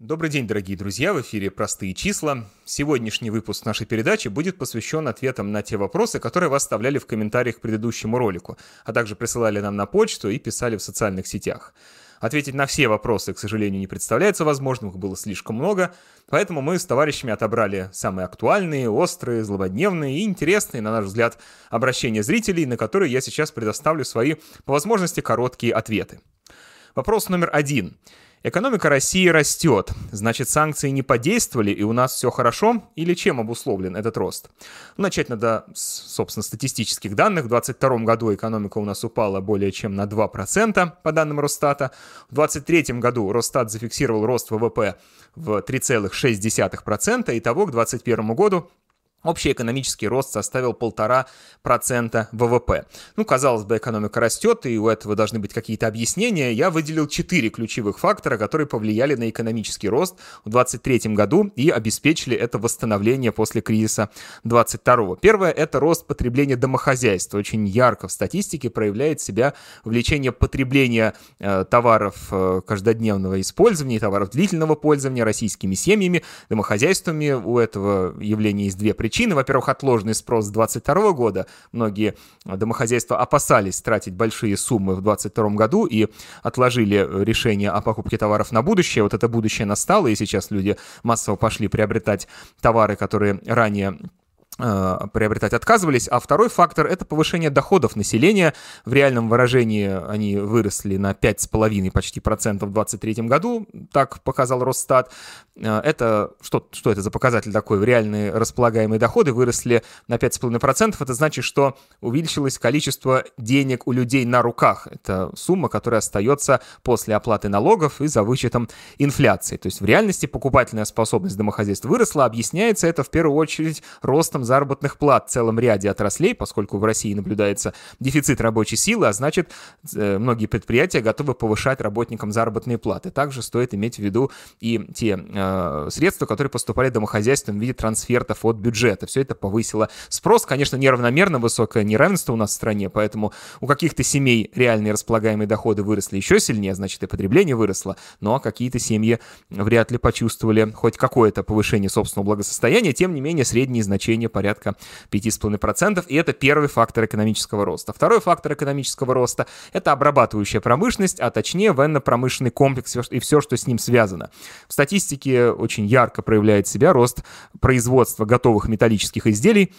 Добрый день, дорогие друзья, в эфире «Простые числа». Сегодняшний выпуск нашей передачи будет посвящен ответам на те вопросы, которые вы оставляли в комментариях к предыдущему ролику, а также присылали нам на почту и писали в социальных сетях. Ответить на все вопросы, к сожалению, не представляется возможным, их было слишком много, поэтому мы с товарищами отобрали самые актуальные, острые, злободневные и интересные, на наш взгляд, обращения зрителей, на которые я сейчас предоставлю свои, по возможности, короткие ответы. Вопрос номер один – Экономика России растет. Значит, санкции не подействовали, и у нас все хорошо? Или чем обусловлен этот рост? Начать надо с, собственно, статистических данных. В 2022 году экономика у нас упала более чем на 2%, по данным Росстата. В 2023 году Росстат зафиксировал рост ВВП в 3,6%. Итого к 2021 году Общий экономический рост составил полтора процента ВВП. Ну, казалось бы, экономика растет, и у этого должны быть какие-то объяснения. Я выделил четыре ключевых фактора, которые повлияли на экономический рост в 2023 году и обеспечили это восстановление после кризиса 2022. Первое – это рост потребления домохозяйства. Очень ярко в статистике проявляет себя увеличение потребления э, товаров э, каждодневного использования, товаров длительного пользования российскими семьями, домохозяйствами. У этого явления есть две причины причины. Во-первых, отложенный спрос с 2022 года. Многие домохозяйства опасались тратить большие суммы в 2022 году и отложили решение о покупке товаров на будущее. Вот это будущее настало, и сейчас люди массово пошли приобретать товары, которые ранее приобретать отказывались. А второй фактор — это повышение доходов населения. В реальном выражении они выросли на 5,5 почти процентов в 2023 году, так показал Росстат. Э, это что, что это за показатель такой? Реальные располагаемые доходы выросли на 5,5 процентов. Это значит, что увеличилось количество денег у людей на руках. Это сумма, которая остается после оплаты налогов и за вычетом инфляции. То есть в реальности покупательная способность домохозяйств выросла. Объясняется это в первую очередь ростом заработных плат в целом ряде отраслей, поскольку в России наблюдается дефицит рабочей силы, а значит, э, многие предприятия готовы повышать работникам заработные платы. Также стоит иметь в виду и те э, средства, которые поступали домохозяйствам в виде трансфертов от бюджета. Все это повысило спрос. Конечно, неравномерно высокое неравенство у нас в стране, поэтому у каких-то семей реальные располагаемые доходы выросли еще сильнее, значит, и потребление выросло, но какие-то семьи вряд ли почувствовали хоть какое-то повышение собственного благосостояния, тем не менее, средние значения порядка 5,5%, и это первый фактор экономического роста. Второй фактор экономического роста — это обрабатывающая промышленность, а точнее военно-промышленный комплекс и все, что с ним связано. В статистике очень ярко проявляет себя рост производства готовых металлических изделий,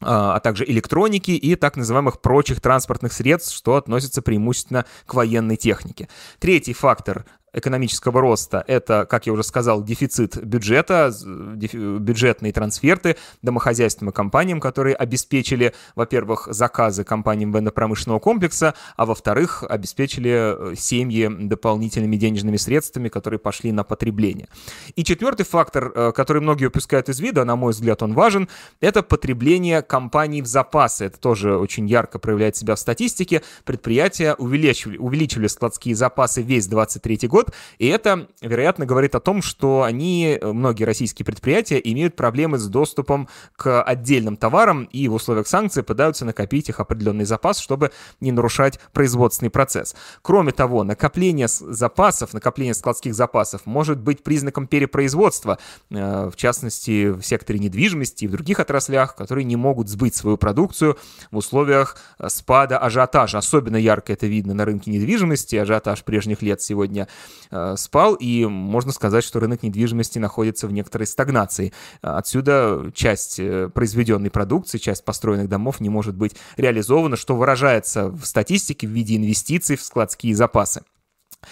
а, а также электроники и так называемых прочих транспортных средств, что относится преимущественно к военной технике. Третий фактор экономического роста. Это, как я уже сказал, дефицит бюджета, бюджетные трансферты домохозяйствам и компаниям, которые обеспечили, во-первых, заказы компаниям военно-промышленного комплекса, а во-вторых, обеспечили э, семьи дополнительными денежными средствами, которые пошли на потребление. И четвертый фактор, э, который многие упускают из вида, на мой взгляд, он важен, это потребление компаний в запасы. Это тоже очень ярко проявляет себя в статистике. Предприятия увеличивали, увеличивали складские запасы весь 23 год, год. И это, вероятно, говорит о том, что они, э, многие российские предприятия, имеют проблемы с доступом к отдельным товарам и в условиях санкций пытаются накопить их определенный запас, чтобы не нарушать производственный процесс. Кроме того, накопление запасов, накопление складских запасов может быть признаком перепроизводства, э, в частности, в секторе недвижимости и в других отраслях, которые не могут сбыть свою продукцию в условиях э, спада ажиотажа. Особенно ярко это видно на рынке недвижимости. Ажиотаж прежних лет сегодня спал, и можно сказать, что рынок недвижимости находится в некоторой стагнации. Отсюда часть э, произведенной продукции, часть построенных домов не может быть реализована, что выражается в статистике в виде инвестиций в складские запасы. Э,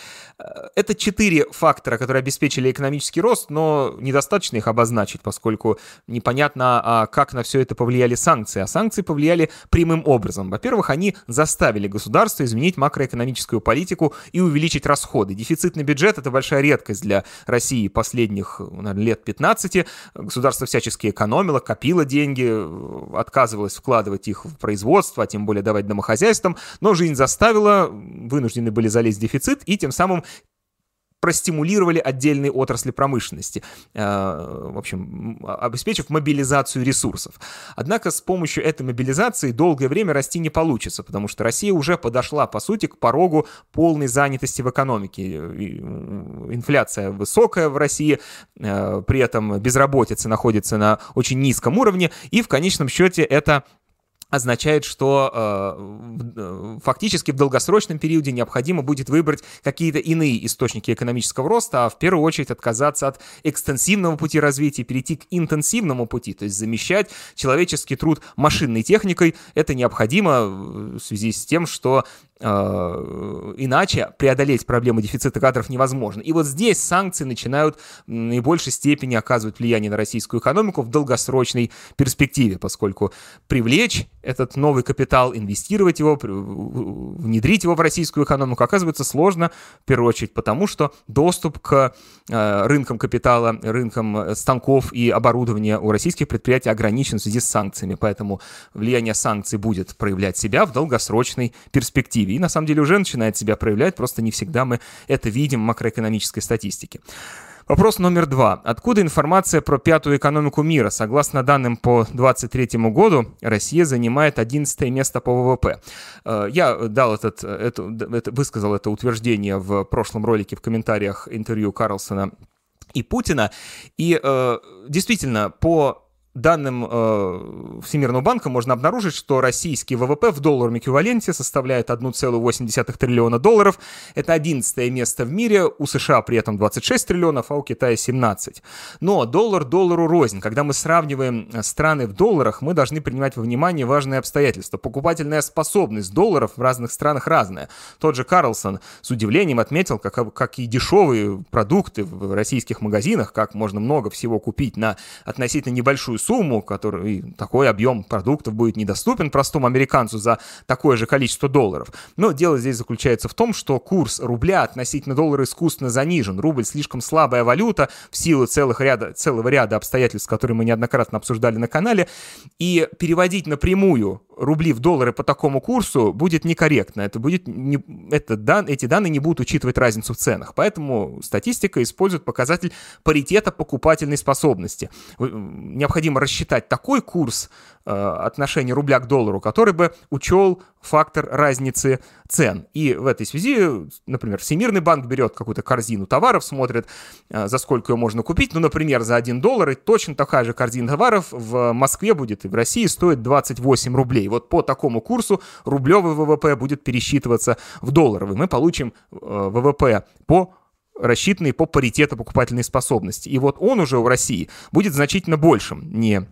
это четыре фактора, которые обеспечили экономический рост, но недостаточно их обозначить, поскольку непонятно, а как на все это повлияли санкции. А санкции повлияли прямым образом. Во-первых, они заставили государство изменить макроэкономическую политику и увеличить расходы. Дефицитный бюджет — это большая редкость для России последних наверное, лет 15. Государство всячески экономило, копило деньги, отказывалось вкладывать их в производство, а тем более давать домохозяйствам, но жизнь заставила, вынуждены были залезть в дефицит и тем самым простимулировали отдельные отрасли промышленности, э, в общем, обеспечив мобилизацию ресурсов. Однако с помощью этой мобилизации долгое время расти не получится, потому что Россия уже подошла, по сути, к порогу полной занятости в экономике. Инфляция высокая в России, э, при этом безработица находится на очень низком уровне, и в конечном счете это означает, что э, фактически в долгосрочном периоде необходимо будет выбрать какие-то иные источники экономического роста, а в первую очередь отказаться от экстенсивного пути развития, перейти к интенсивному пути, то есть замещать человеческий труд машинной техникой. Это необходимо в связи с тем, что Э, иначе преодолеть проблему дефицита кадров невозможно. И вот здесь санкции начинают в наибольшей степени оказывать влияние на российскую экономику в долгосрочной перспективе, поскольку привлечь этот новый капитал, инвестировать его, внедрить его в российскую экономику оказывается сложно, в первую очередь потому, что доступ к э, рынкам капитала, рынкам э, станков и оборудования у российских предприятий ограничен в связи с санкциями, поэтому влияние санкций будет проявлять себя в долгосрочной перспективе и на самом деле уже начинает себя проявлять, просто не всегда мы это видим в макроэкономической статистике. Вопрос номер два. Откуда информация про пятую экономику мира? Согласно данным по 2023 году, Россия занимает 11 место по ВВП. Э, я дал этот, это, это, высказал это утверждение в прошлом ролике в комментариях интервью Карлсона и Путина. И э, действительно, по данным э, Всемирного банка можно обнаружить, что российский ВВП в долларовом эквиваленте составляет 1,8 триллиона долларов. Это 11 место в мире, у США при этом 26 триллионов, а у Китая 17. Но доллар доллару рознь. Когда мы сравниваем э, страны в долларах, мы должны принимать во внимание важные обстоятельства. Покупательная способность долларов в разных странах разная. Тот же Карлсон с удивлением отметил, как, как и дешевые продукты в российских магазинах, как можно много всего купить на относительно небольшую сумму, который, такой объем продуктов будет недоступен простому американцу за такое же количество долларов. Но дело здесь заключается в том, что курс рубля относительно доллара искусственно занижен. Рубль слишком слабая валюта в силу целых ряда, целого ряда обстоятельств, которые мы неоднократно обсуждали на канале. И переводить напрямую рубли в доллары по такому курсу будет некорректно. Это будет не, это, дан, эти данные не будут учитывать разницу в ценах. Поэтому статистика использует показатель паритета покупательной способности. Необходимо рассчитать такой курс Э, отношение рубля к доллару, который бы учел фактор разницы цен. И в этой связи, например, Всемирный банк берет какую-то корзину товаров, смотрит, э, за сколько ее можно купить. Ну, например, за 1 доллар, и точно такая же корзина товаров в Москве будет и в России стоит 28 рублей. Вот по такому курсу рублевый ВВП будет пересчитываться в долларовый. Мы получим э, ВВП по рассчитанный по паритету покупательной способности. И вот он уже в России будет значительно большим, не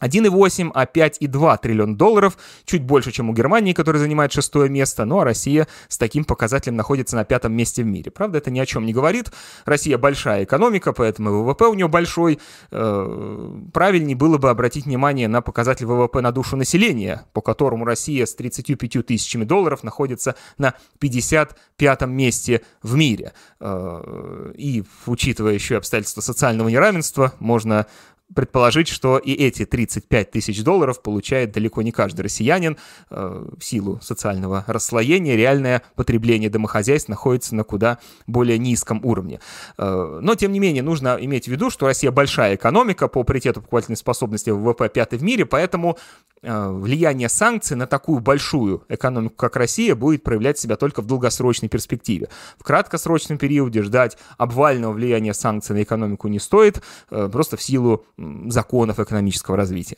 1,8, а 5,2 триллион долларов, чуть больше, чем у Германии, которая занимает шестое место, ну а Россия с таким показателем находится на пятом месте в мире. Правда, это ни о чем не говорит. Россия большая экономика, поэтому ВВП у нее большой. Э, правильнее было бы обратить внимание на показатель ВВП на душу населения, по которому Россия с 35 тысячами долларов находится на 55 месте в мире. Э, и, учитывая еще обстоятельства социального неравенства, можно предположить, что и эти 35 тысяч долларов получает далеко не каждый россиянин. Э, в силу социального расслоения реальное потребление домохозяйств находится на куда более низком уровне. Э, но, тем не менее, нужно иметь в виду, что Россия большая экономика по паритету покупательной способности ВВП пятый в мире, поэтому влияние санкций на такую большую экономику, как Россия, будет проявлять себя только в долгосрочной перспективе. В краткосрочном периоде ждать обвального влияния санкций на экономику не стоит, просто в силу законов экономического развития.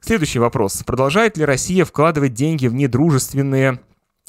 Следующий вопрос. Продолжает ли Россия вкладывать деньги в недружественные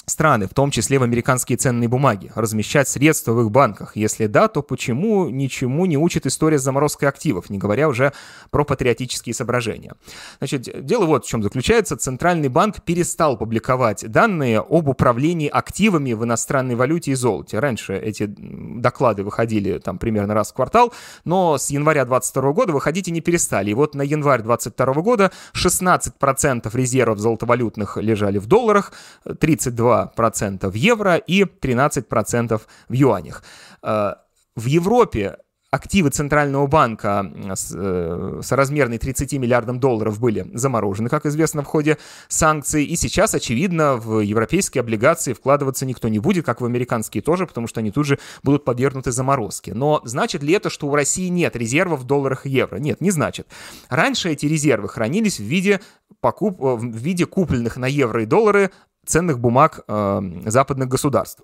страны, в том числе в американские ценные бумаги, размещать средства в их банках? Если да, то почему ничему не учит история с заморозкой активов, не говоря уже про патриотические соображения? Значит, дело вот в чем заключается. Центральный банк перестал публиковать данные об управлении активами в иностранной валюте и золоте. Раньше эти доклады выходили там примерно раз в квартал, но с января 2022 года выходить и не перестали. И вот на январь 2022 года 16% резервов золотовалютных лежали в долларах, 32 2% в евро и 13% в юанях. Э, в Европе активы Центрального банка э, соразмерной 30 миллиардам долларов были заморожены, как известно, в ходе санкций. И сейчас, очевидно, в европейские облигации вкладываться никто не будет, как в американские тоже, потому что они тут же будут подвергнуты заморозке. Но значит ли это, что у России нет резервов в долларах и евро? Нет, не значит. Раньше эти резервы хранились в виде, покуп... в виде купленных на евро и доллары ценных бумаг э, западных государств.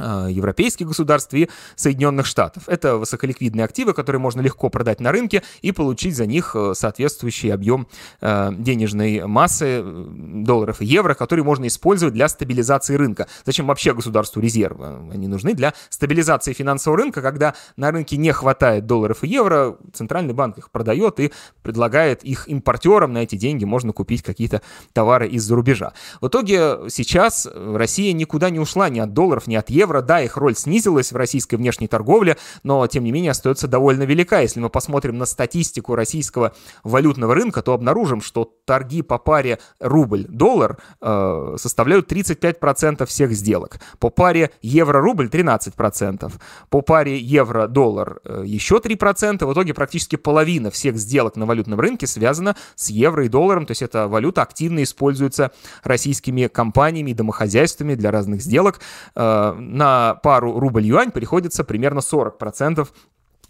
Э, европейских государств и Соединенных Штатов. Это высоколиквидные активы, которые можно легко продать на рынке и получить за них э, соответствующий объем э, денежной массы долларов и евро, который можно использовать для стабилизации рынка. Зачем вообще государству резервы? Они нужны для стабилизации финансового рынка, когда на рынке не хватает долларов и евро, Центральный банк их продает и предлагает их импортерам. На эти деньги можно купить какие-то товары из-за рубежа. В итоге сейчас Россия никуда не ушла ни от долларов, ни от евро, евро, да, их роль снизилась в российской внешней торговле, но, тем не менее, остается довольно велика. Если мы посмотрим на статистику российского валютного рынка, то обнаружим, что торги по паре рубль-доллар э, составляют 35% всех сделок. По паре евро-рубль 13%. По паре евро-доллар э, еще 3%. В итоге практически половина всех сделок на валютном рынке связана с евро и долларом. То есть эта валюта активно используется российскими компаниями и домохозяйствами для разных сделок. Э, на пару рубль-юань приходится примерно 40%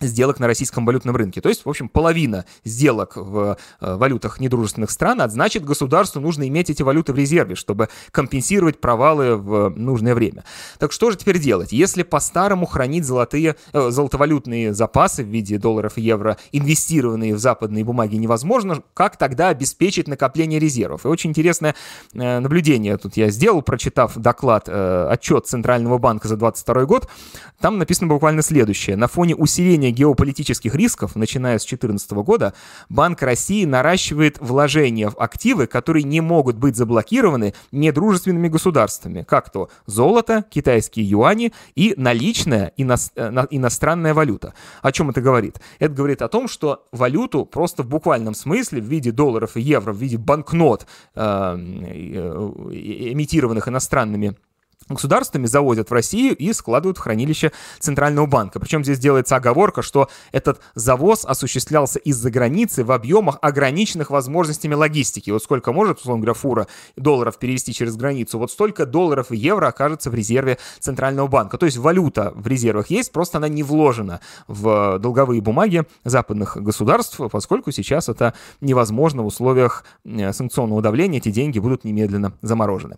сделок на российском валютном рынке. То есть, в общем, половина сделок в э, валютах недружественных стран, а значит, государству нужно иметь эти валюты в резерве, чтобы компенсировать провалы в нужное время. Так что же теперь делать? Если по-старому хранить золотые, э, золотовалютные запасы в виде долларов и евро, инвестированные в западные бумаги, невозможно, как тогда обеспечить накопление резервов? И очень интересное э, наблюдение тут я сделал, прочитав доклад, э, отчет Центрального банка за 2022 год. Там написано буквально следующее. На фоне усиления снижения геополитических рисков, начиная с 2014 года, Банк России наращивает вложения в активы, которые не могут быть заблокированы недружественными государствами, как то золото, китайские юани и наличная ино э, иностранная валюта. О чем это говорит? Это говорит о том, что валюту просто в буквальном смысле в виде долларов и евро, в виде банкнот, э, э, эмитированных иностранными государствами завозят в Россию и складывают в хранилище Центрального банка. Причем здесь делается оговорка, что этот завоз осуществлялся из-за границы в объемах, ограниченных возможностями логистики. Вот сколько может, условно говоря, фура долларов перевести через границу, вот столько долларов и евро окажется в резерве Центрального банка. То есть валюта в резервах есть, просто она не вложена в долговые бумаги западных государств, поскольку сейчас это невозможно в условиях э, санкционного давления, эти деньги будут немедленно заморожены.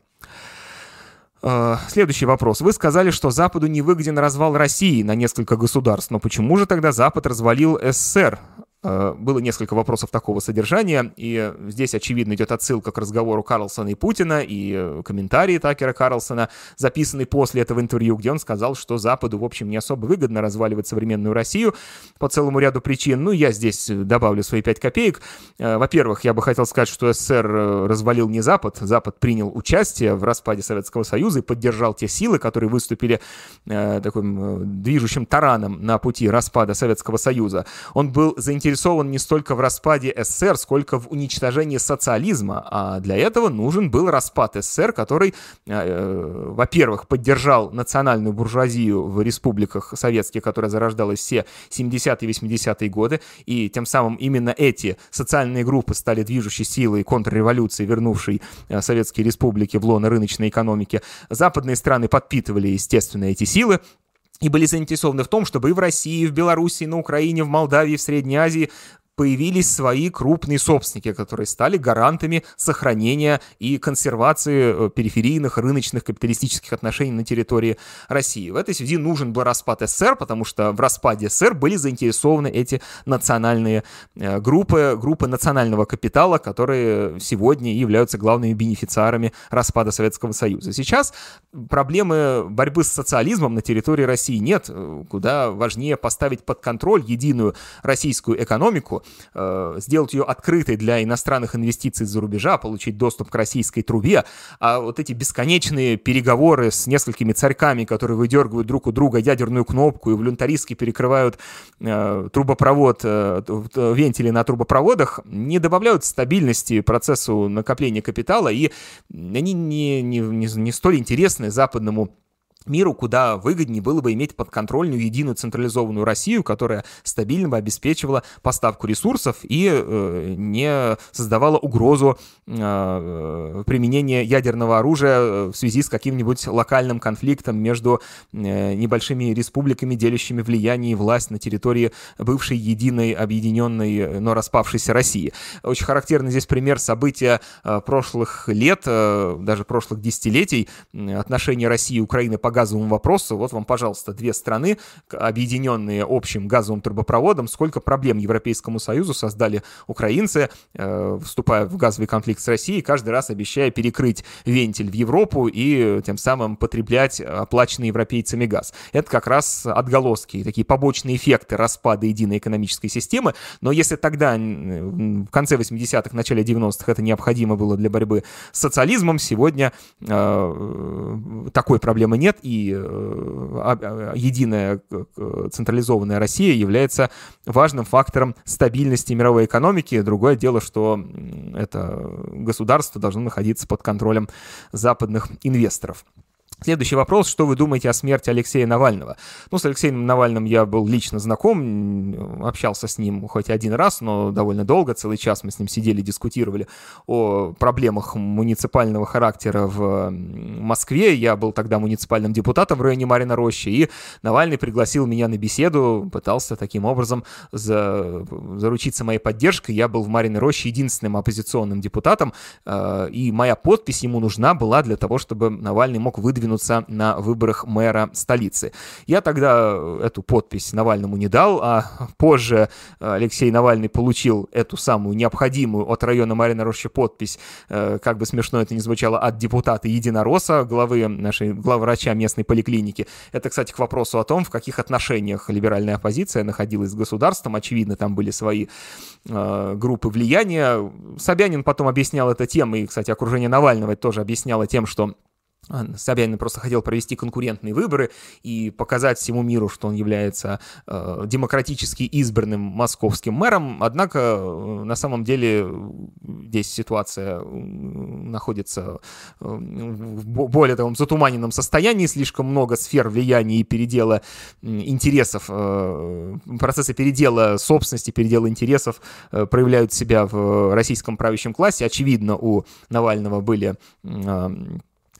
Э, следующий вопрос. Вы сказали, что Западу не выгоден развал России на несколько государств, но почему же тогда Запад развалил СССР? Э, было несколько вопросов такого содержания, и здесь, очевидно, идет отсылка к разговору Карлсона и Путина, и э, комментарии Такера Карлсона, записанный после этого интервью, где он сказал, что Западу, в общем, не особо выгодно разваливать современную Россию по целому ряду причин. Ну, я здесь добавлю свои пять копеек. Э, во-первых, я бы хотел сказать, что СССР развалил не Запад, Запад принял участие в распаде Советского Союза и поддержал те силы, которые выступили таким движущим тараном на пути распада Советского Союза. Он был заинтересован заинтересован не столько в распаде СССР, сколько в уничтожении социализма, а для этого нужен был распад СССР, который, э, э, во-первых, поддержал национальную буржуазию в республиках советских, которая зарождалась все 70-е и 80-е годы, и тем самым именно эти социальные группы стали движущей силой контрреволюции, вернувшей э, советские республики в лоно рыночной экономики. Западные страны подпитывали, естественно, эти силы, и были заинтересованы в том, чтобы и в России, и в Беларуси, и на Украине, в Молдавии, в Средней Азии появились свои крупные собственники, которые стали гарантами сохранения и консервации э, периферийных рыночных капиталистических отношений на территории России. В этой связи нужен был распад СССР, потому что в распаде СССР были заинтересованы эти национальные э, группы, группы национального капитала, которые сегодня являются главными бенефициарами распада Советского Союза. Сейчас проблемы борьбы с социализмом на территории России нет. Куда важнее поставить под контроль единую российскую экономику, э, сделать ее открытой для иностранных инвестиций из-за рубежа, получить доступ к российской трубе, а вот эти бесконечные переговоры с несколькими царьками, которые выдергивают друг у друга ядерную кнопку и волюнтаристски перекрывают э, трубопровод, э, вентили на трубопроводах, не добавляют стабильности процессу накопления капитала, и они не, не, не, не столь интересны западному миру куда выгоднее было бы иметь подконтрольную единую централизованную Россию, которая стабильно бы обеспечивала поставку ресурсов и э, не создавала угрозу э, применения ядерного оружия э, в связи с каким-нибудь локальным конфликтом между э, небольшими республиками, делящими влияние и власть на территории бывшей единой, объединенной, но распавшейся России. Очень характерный здесь пример события э, прошлых лет, э, даже прошлых десятилетий, отношения России и Украины по газовому вопросу. Вот вам, пожалуйста, две страны, объединенные общим газовым трубопроводом. Сколько проблем Европейскому Союзу создали украинцы, э, вступая в газовый конфликт с Россией, каждый раз обещая перекрыть вентиль в Европу и тем самым потреблять оплаченный европейцами газ. Это как раз отголоски, такие побочные эффекты распада единой экономической системы. Но если тогда, в конце 80-х, начале 90-х, это необходимо было для борьбы с социализмом, сегодня э, такой проблемы нет, и э, единая централизованная Россия является важным фактором стабильности мировой экономики. Другое дело, что это государство должно находиться под контролем западных инвесторов. Следующий вопрос. Что вы думаете о смерти Алексея Навального? Ну, с Алексеем Навальным я был лично знаком, общался с ним хоть один раз, но довольно долго, целый час мы с ним сидели, дискутировали о проблемах муниципального характера в Москве. Я был тогда муниципальным депутатом в районе Марина Рощи, и Навальный пригласил меня на беседу, пытался таким образом за, заручиться моей поддержкой. Я был в Мариной Роще единственным оппозиционным депутатом, э, и моя подпись ему нужна была для того, чтобы Навальный мог выдвинуть выдвинуться на выборах мэра столицы. Я тогда эту подпись Навальному не дал, а позже Алексей Навальный получил эту самую необходимую от района Марина Роща подпись, э, как бы смешно это ни звучало, от депутата Единороса, главы нашей, главврача местной поликлиники. Это, кстати, к вопросу о том, в каких отношениях либеральная оппозиция находилась с государством. Очевидно, там были свои э, группы влияния. Собянин потом объяснял это тем, и, кстати, окружение Навального тоже объясняло тем, что Собянин просто хотел провести конкурентные выборы и показать всему миру, что он является э, демократически избранным московским мэром. Однако э, на самом деле здесь ситуация находится э, в более таком затуманенном состоянии, слишком много сфер влияния и передела интересов, э, процессы передела собственности, передела интересов э, проявляют себя в российском правящем классе. Очевидно, у Навального были э,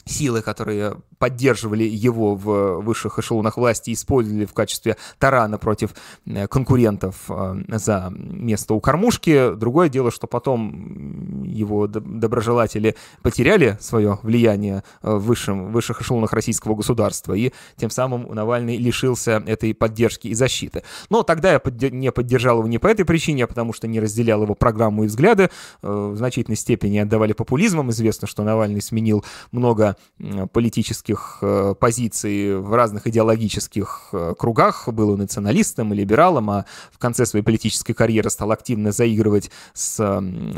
силы, которые поддерживали его в высших эшелонах власти, использовали в качестве тарана против э, конкурентов э, за место у кормушки. Другое дело, что потом его доброжелатели потеряли свое влияние э, в высшем, высших эшелонах российского государства, и тем самым Навальный лишился этой поддержки и защиты. Но тогда я не поддержал его не по этой причине, а потому что не разделял его программу и взгляды, в значительной степени отдавали популизмом. Известно, что Навальный сменил много политических э, позиций в разных идеологических э, кругах. Был он националистом и либералом, а в конце своей политической карьеры стал активно заигрывать с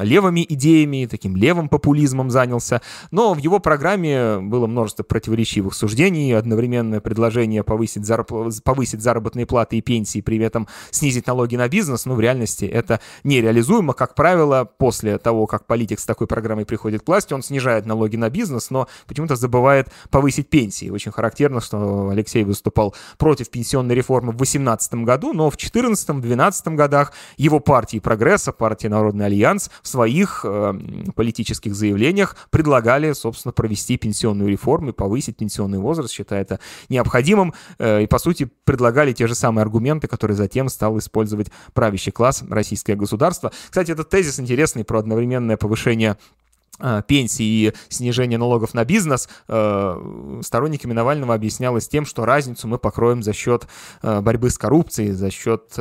левыми идеями, таким левым популизмом занялся. Но в его программе было множество противоречивых суждений, одновременное предложение повысить, зарп... повысить заработные платы и пенсии, при этом снизить налоги на бизнес, но в реальности это нереализуемо. Как правило, после того, как политик с такой программой приходит к власти, он снижает налоги на бизнес, но почему-то забывает повысить пенсии. Очень характерно, что Алексей выступал против пенсионной реформы в 2018 году, но в 2014-2012 годах его партии «Прогресса», партия «Народный альянс» в своих э, политических заявлениях предлагали, собственно, провести пенсионную реформу и повысить пенсионный возраст, считая это необходимым, э, и, по сути, предлагали те же самые аргументы, которые затем стал использовать правящий класс, российское государство. Кстати, этот тезис интересный про одновременное повышение пенсии и снижение налогов на бизнес, э, сторонниками Навального объяснялось тем, что разницу мы покроем за счет э, борьбы с коррупцией, за счет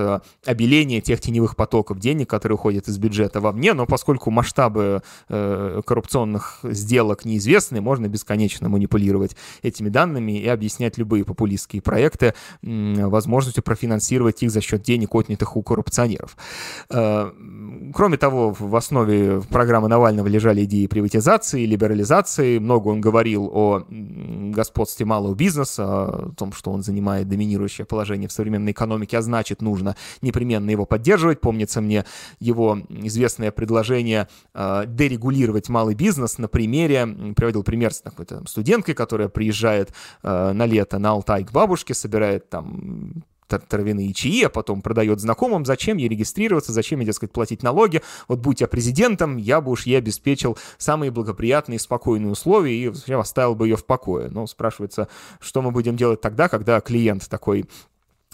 обеления тех теневых потоков денег, которые уходят из бюджета вовне, но поскольку масштабы коррупционных сделок неизвестны, можно бесконечно манипулировать этими данными и объяснять любые популистские проекты возможностью профинансировать их за счет денег, отнятых у коррупционеров. Кроме того, в основе программы Навального лежали идеи приватизации, либерализации. Много он говорил о господстве малого бизнеса, о том, что он занимает доминирующее положение в современной экономике, а значит, нужно непременно его поддерживать. Помнится мне его известное предложение э, дерегулировать малый бизнес на примере, приводил пример с какой-то студенткой, которая приезжает э, на лето на Алтай к бабушке, собирает там травяные чаи, а потом продает знакомым, зачем ей регистрироваться, зачем ей, дескать, платить налоги. Вот будь я президентом, я бы уж ей обеспечил самые благоприятные и спокойные условия и вообще оставил бы ее в покое. Но спрашивается, что мы будем делать тогда, когда клиент такой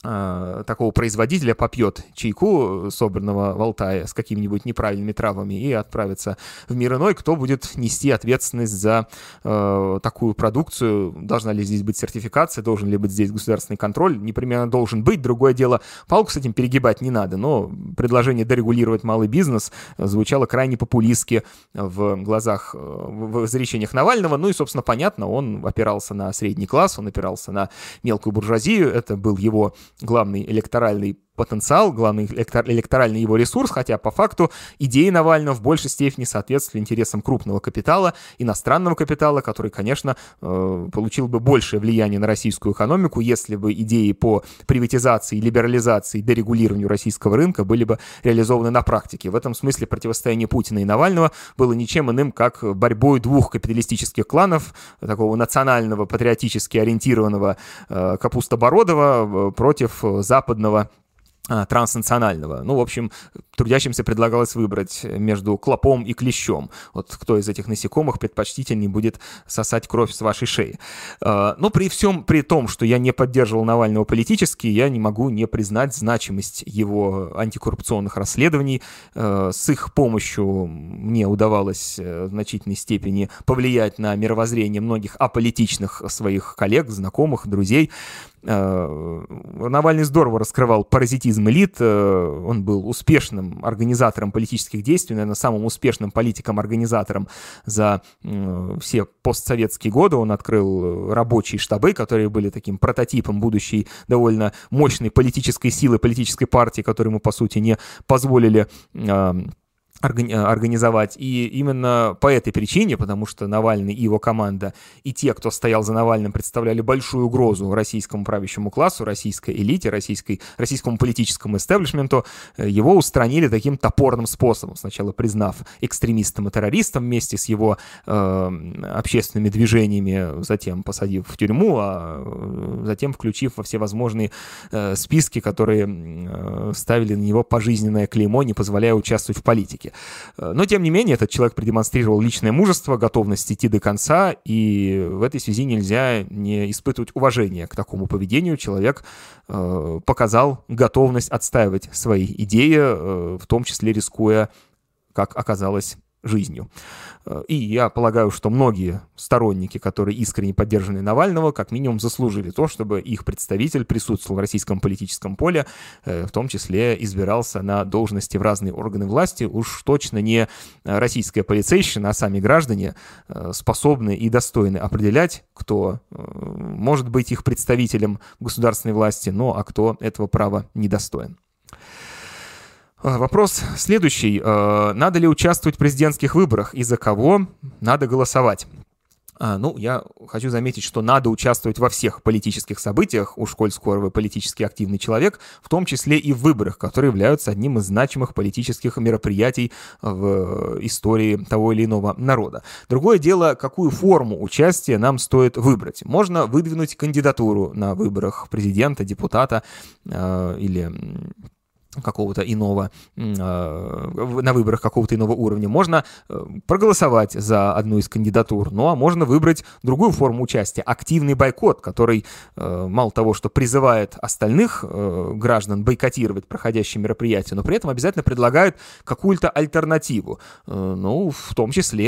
такого производителя попьет чайку, собранного в Алтае, с какими-нибудь неправильными травами и отправится в мир иной, кто будет нести ответственность за э, такую продукцию, должна ли здесь быть сертификация, должен ли быть здесь государственный контроль, непременно должен быть. Другое дело, палку с этим перегибать не надо, но предложение дорегулировать малый бизнес звучало крайне популистски в глазах, в изречениях Навального, ну и, собственно, понятно, он опирался на средний класс, он опирался на мелкую буржуазию, это был его главный электоральный потенциал, главный электоральный его ресурс, хотя по факту идеи Навального в большей степени соответствовали интересам крупного капитала, иностранного капитала, который, конечно, э, получил бы большее влияние на российскую экономику, если бы идеи по приватизации, либерализации, дерегулированию российского рынка были бы реализованы на практике. В этом смысле противостояние Путина и Навального было ничем иным, как борьбой двух капиталистических кланов, такого национального, патриотически ориентированного э, Капустобородова э, против западного транснационального. Ну, в общем, трудящимся предлагалось выбрать между клопом и клещом. Вот кто из этих насекомых предпочтительнее будет сосать кровь с вашей шеи. А, но при всем при том, что я не поддерживал Навального политически, я не могу не признать значимость его антикоррупционных расследований. А, с их помощью мне удавалось э, в значительной степени повлиять на мировоззрение многих аполитичных своих коллег, знакомых, друзей. Э, Навальный здорово раскрывал паразитизм элит, э, он был успешным организатором политических действий, наверное, самым успешным политиком-организатором за все постсоветские годы. Он открыл рабочие штабы, которые были таким прототипом будущей довольно мощной политической силы, политической партии, которой ему, по сути, не позволили Э, организовать. И именно по этой причине, потому что Навальный и его команда, и те, кто стоял за Навальным, представляли большую угрозу российскому правящему классу, российской элите, российской, российскому политическому истеблишменту, э, его устранили таким топорным способом. Сначала признав экстремистом и террористом вместе с его э, общественными движениями, затем посадив в тюрьму, а э, затем включив во все возможные э, списки, которые э, ставили на него пожизненное клеймо, не позволяя участвовать в политике политики. Э, но, тем не менее, этот человек продемонстрировал личное мужество, готовность идти до конца, и в этой связи нельзя не испытывать уважение к такому поведению. Человек э, показал готовность отстаивать свои идеи, э, в том числе рискуя, как оказалось, жизнью. Э, и я полагаю, что многие сторонники, которые искренне поддержаны Навального, как минимум заслужили то, чтобы их представитель присутствовал в российском политическом поле, э, в том числе избирался на должности в разные органы власти. Уж точно не российская полицейщина, а сами граждане э, способны и достойны определять, кто может быть их представителем государственной власти, но а кто этого права недостоин. А, вопрос следующий. А, надо ли участвовать в президентских выборах и за кого надо голосовать? А, ну, я хочу заметить, что надо участвовать во всех политических событиях, уж коль скоро вы политически активный человек, в том числе и в выборах, которые являются одним из значимых политических мероприятий в истории того или иного народа. Другое дело, какую форму участия нам стоит выбрать. Можно выдвинуть кандидатуру на выборах президента, депутата э, или какого-то иного, э, на выборах какого-то иного уровня. Можно э, проголосовать за одну из кандидатур, ну а можно выбрать другую форму участия, активный бойкот, который э, мало того, что призывает остальных граждан бойкотировать проходящие мероприятия, но при этом обязательно предлагает какую-то альтернативу, ну, в том числе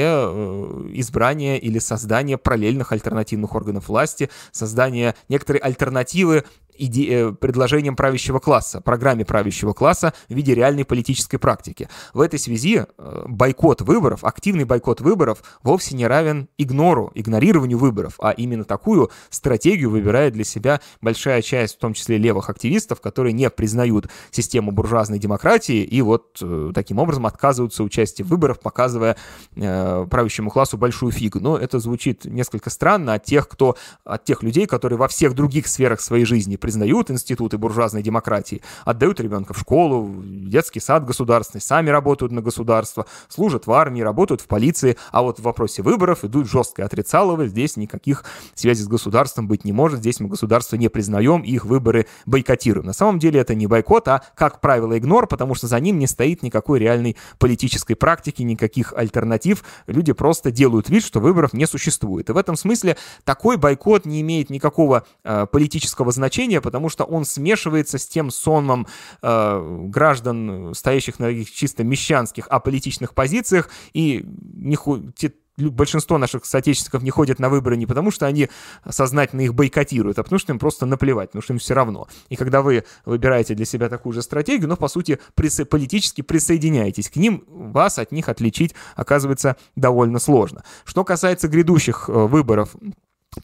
избрание или создание параллельных альтернативных органов власти, создание некоторой альтернативы иде- предложениям правящего класса, программе правящего класса в виде реальной политической практики. В этой связи бойкот выборов, активный бойкот выборов вовсе не равен игнору, игнорированию выборов, а именно такую стратегию выбирает для себя большая часть, в том числе левых активистов, которые не признают систему буржуазной демократии и вот э, таким образом отказываются участия в выборах, показывая э, правящему классу большую фигу. Но это звучит несколько странно от тех, кто, от тех людей, которые во всех других сферах своей жизни признают институты буржуазной демократии, отдают ребенка в школу, детский сад государственный, сами работают на государство, служат в армии, работают в полиции, а вот в вопросе выборов идут жесткое отрицалово, здесь никаких связей с государством быть не может, здесь мы государство не признаем, их выборы бойкотируем. На самом деле это не бойкот, а, как правило, игнор, потому что за ним не стоит никакой реальной политической практики, никаких альтернатив. Люди просто делают вид, что выборов не существует. И в этом смысле такой бойкот не имеет никакого э, политического значения, потому что он смешивается с тем сонмом э, граждан, стоящих на чисто мещанских аполитичных позициях, и не, те, большинство наших соотечественников не ходят на выборы не потому, что они сознательно их бойкотируют, а потому что им просто наплевать, потому что им все равно. И когда вы выбираете для себя такую же стратегию, но, по сути, присо- политически присоединяетесь к ним, вас от них отличить оказывается довольно сложно. Что касается грядущих э, выборов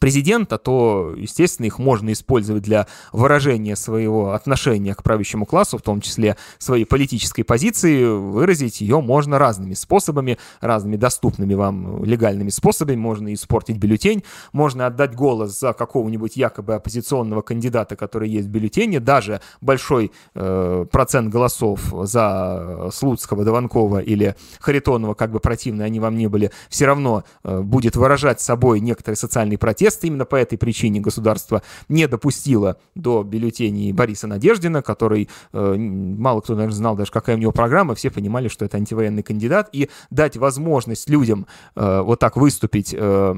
президента, то, естественно, их можно использовать для выражения своего отношения к правящему классу, в том числе своей политической позиции. Выразить ее можно разными способами, разными доступными вам легальными способами. Можно испортить бюллетень, можно отдать голос за какого-нибудь якобы оппозиционного кандидата, который есть в бюллетене. Даже большой э, процент голосов за Слуцкого, Дованкова или Харитонова, как бы противные они вам не были, все равно э, будет выражать собой некоторый социальный протест протест. Именно по этой причине государство не допустило до бюллетеней Бориса Надеждина, который э, мало кто, наверное, знал даже, какая у него программа, все понимали, что это антивоенный кандидат, и дать возможность людям э, вот так выступить э,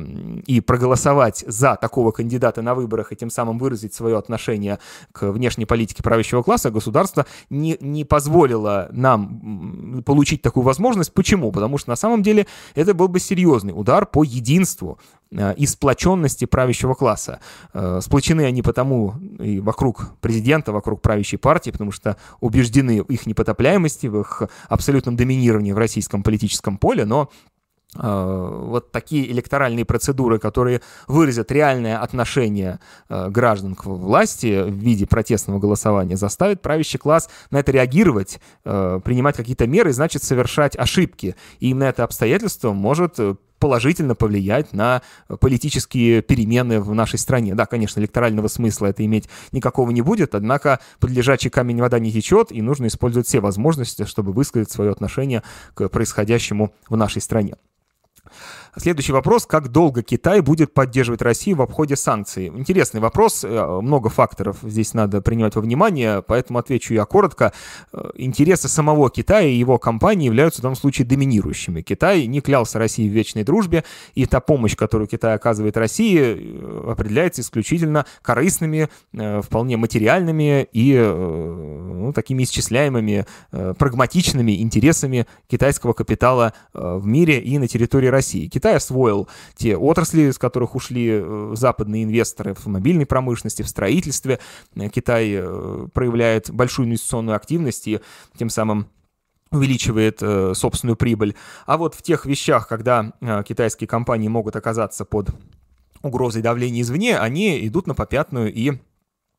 и проголосовать за такого кандидата на выборах и тем самым выразить свое отношение к внешней политике правящего класса, государство не, не позволило нам получить такую возможность. Почему? Потому что на самом деле это был бы серьезный удар по единству Э, и сплоченности правящего класса. Э, сплочены они потому и вокруг президента, вокруг правящей партии, потому что убеждены в их непотопляемости, в их абсолютном доминировании в российском политическом поле, но э, вот такие электоральные процедуры, которые выразят реальное отношение граждан к власти в виде протестного голосования, заставят правящий класс на это реагировать, принимать какие-то меры, значит, совершать ошибки. И именно это обстоятельство может положительно повлиять на политические перемены в нашей стране. Да, конечно, электорального смысла это иметь никакого не будет, однако под лежачий камень вода не течет, и нужно использовать все возможности, чтобы высказать свое отношение к происходящему в нашей стране. Следующий вопрос. Как долго Китай будет поддерживать Россию в обходе санкций? Интересный вопрос. Э, много факторов здесь надо принимать во внимание, поэтому отвечу я коротко. Э, интересы самого Китая и его компании являются в том случае доминирующими. Китай не клялся России в вечной дружбе, и та помощь, которую Китай оказывает России, э, определяется исключительно корыстными, вполне материальными и ну, такими исчисляемыми, прагматичными интересами китайского капитала в мире и на территории России. Китай Китай освоил те отрасли, из которых ушли э, западные инвесторы в мобильной промышленности, в строительстве. Э, Китай э, проявляет большую инвестиционную активность и тем самым увеличивает э, собственную прибыль. А вот в тех вещах, когда э, китайские компании могут оказаться под угрозой давления извне, они идут на попятную и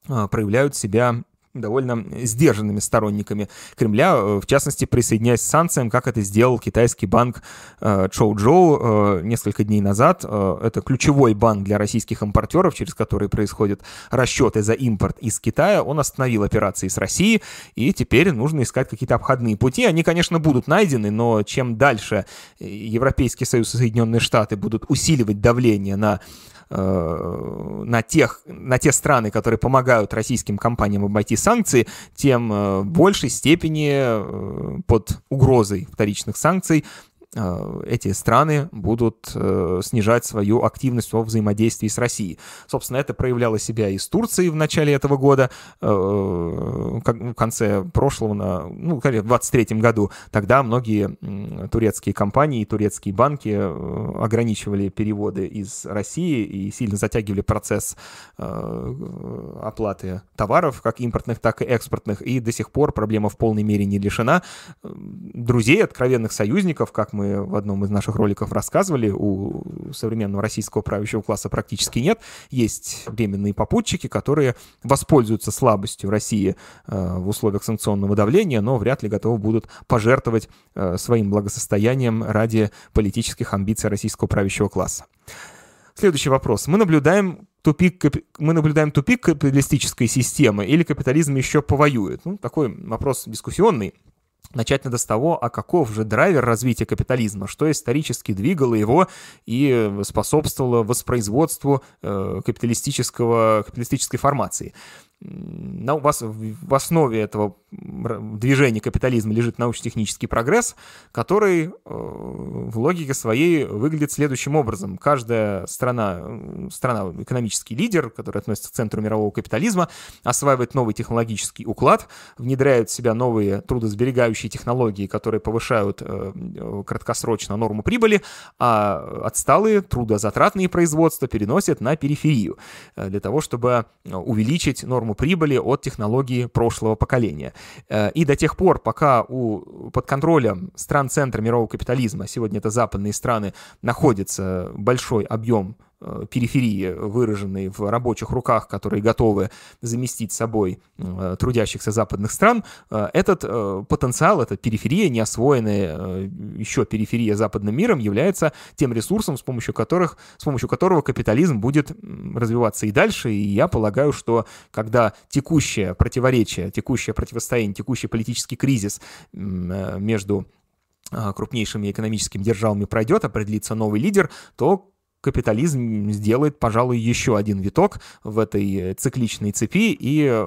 проявляют себя довольно сдержанными сторонниками Кремля, э, в частности, присоединяясь к санкциям, как это сделал китайский банк э, Чоу Джоу э, несколько дней назад. Это ключевой банк для российских импортеров, через который происходят расчеты за импорт из Китая. Он остановил операции с Россией, и теперь нужно искать какие-то обходные пути. Они, конечно, будут найдены, но чем дальше Европейский Союз и Соединенные Штаты будут усиливать давление на на, тех, на те страны, которые помогают российским компаниям обойти санкции, тем в э, большей степени э, под угрозой вторичных санкций э, эти страны будут э, снижать свою активность во взаимодействии с Россией. Собственно, это проявляло себя и с Турцией в начале этого года, в конце прошлого, ну, в 2023 году. Тогда многие турецкие компании, турецкие банки ограничивали переводы из России и сильно затягивали процесс оплаты товаров, как импортных, так и экспортных, и до сих пор проблема в полной мере не решена. Друзей, откровенных союзников, как мы в одном из наших роликов рассказывали, у современного российского правящего класса практически нет. Есть временные попутчики, которые воспользуются слабостью России э, в условиях санкционного давления, но вряд ли готовы будут пожертвовать э, своим благосостоянием ради политических амбиций российского правящего класса. Следующий вопрос. Мы наблюдаем тупик, мы наблюдаем тупик капиталистической системы или капитализм еще повоюет? Ну, такой вопрос дискуссионный. Начать надо с того, а каков же драйвер развития капитализма, что исторически двигало его и способствовало воспроизводству э, капиталистического, капиталистической формации у вас в основе этого движения капитализма лежит научно-технический прогресс, который э, в логике своей выглядит следующим образом. Каждая страна, страна, экономический лидер, который относится к центру мирового капитализма, осваивает новый технологический уклад, внедряет в себя новые трудосберегающие технологии, которые повышают э, краткосрочно норму прибыли, а отсталые трудозатратные производства переносят на периферию э, для того, чтобы увеличить норму норму прибыли от технологии прошлого поколения. Э, и до тех пор, пока у, под контролем стран центра мирового капитализма, сегодня это западные страны, находится большой объем периферии, выраженной в рабочих руках, которые готовы заместить собой э, трудящихся западных стран, э, этот потенциал, эта периферия, неосвоенная еще периферия западным миром, является тем ресурсом, с помощью, которых, с помощью которого капитализм будет развиваться и дальше. И я полагаю, что когда текущее противоречие, текущее противостояние, текущий политический кризис между крупнейшими экономическими державами пройдет, определится новый лидер, то капитализм сделает, пожалуй, еще один виток в этой цикличной цепи и,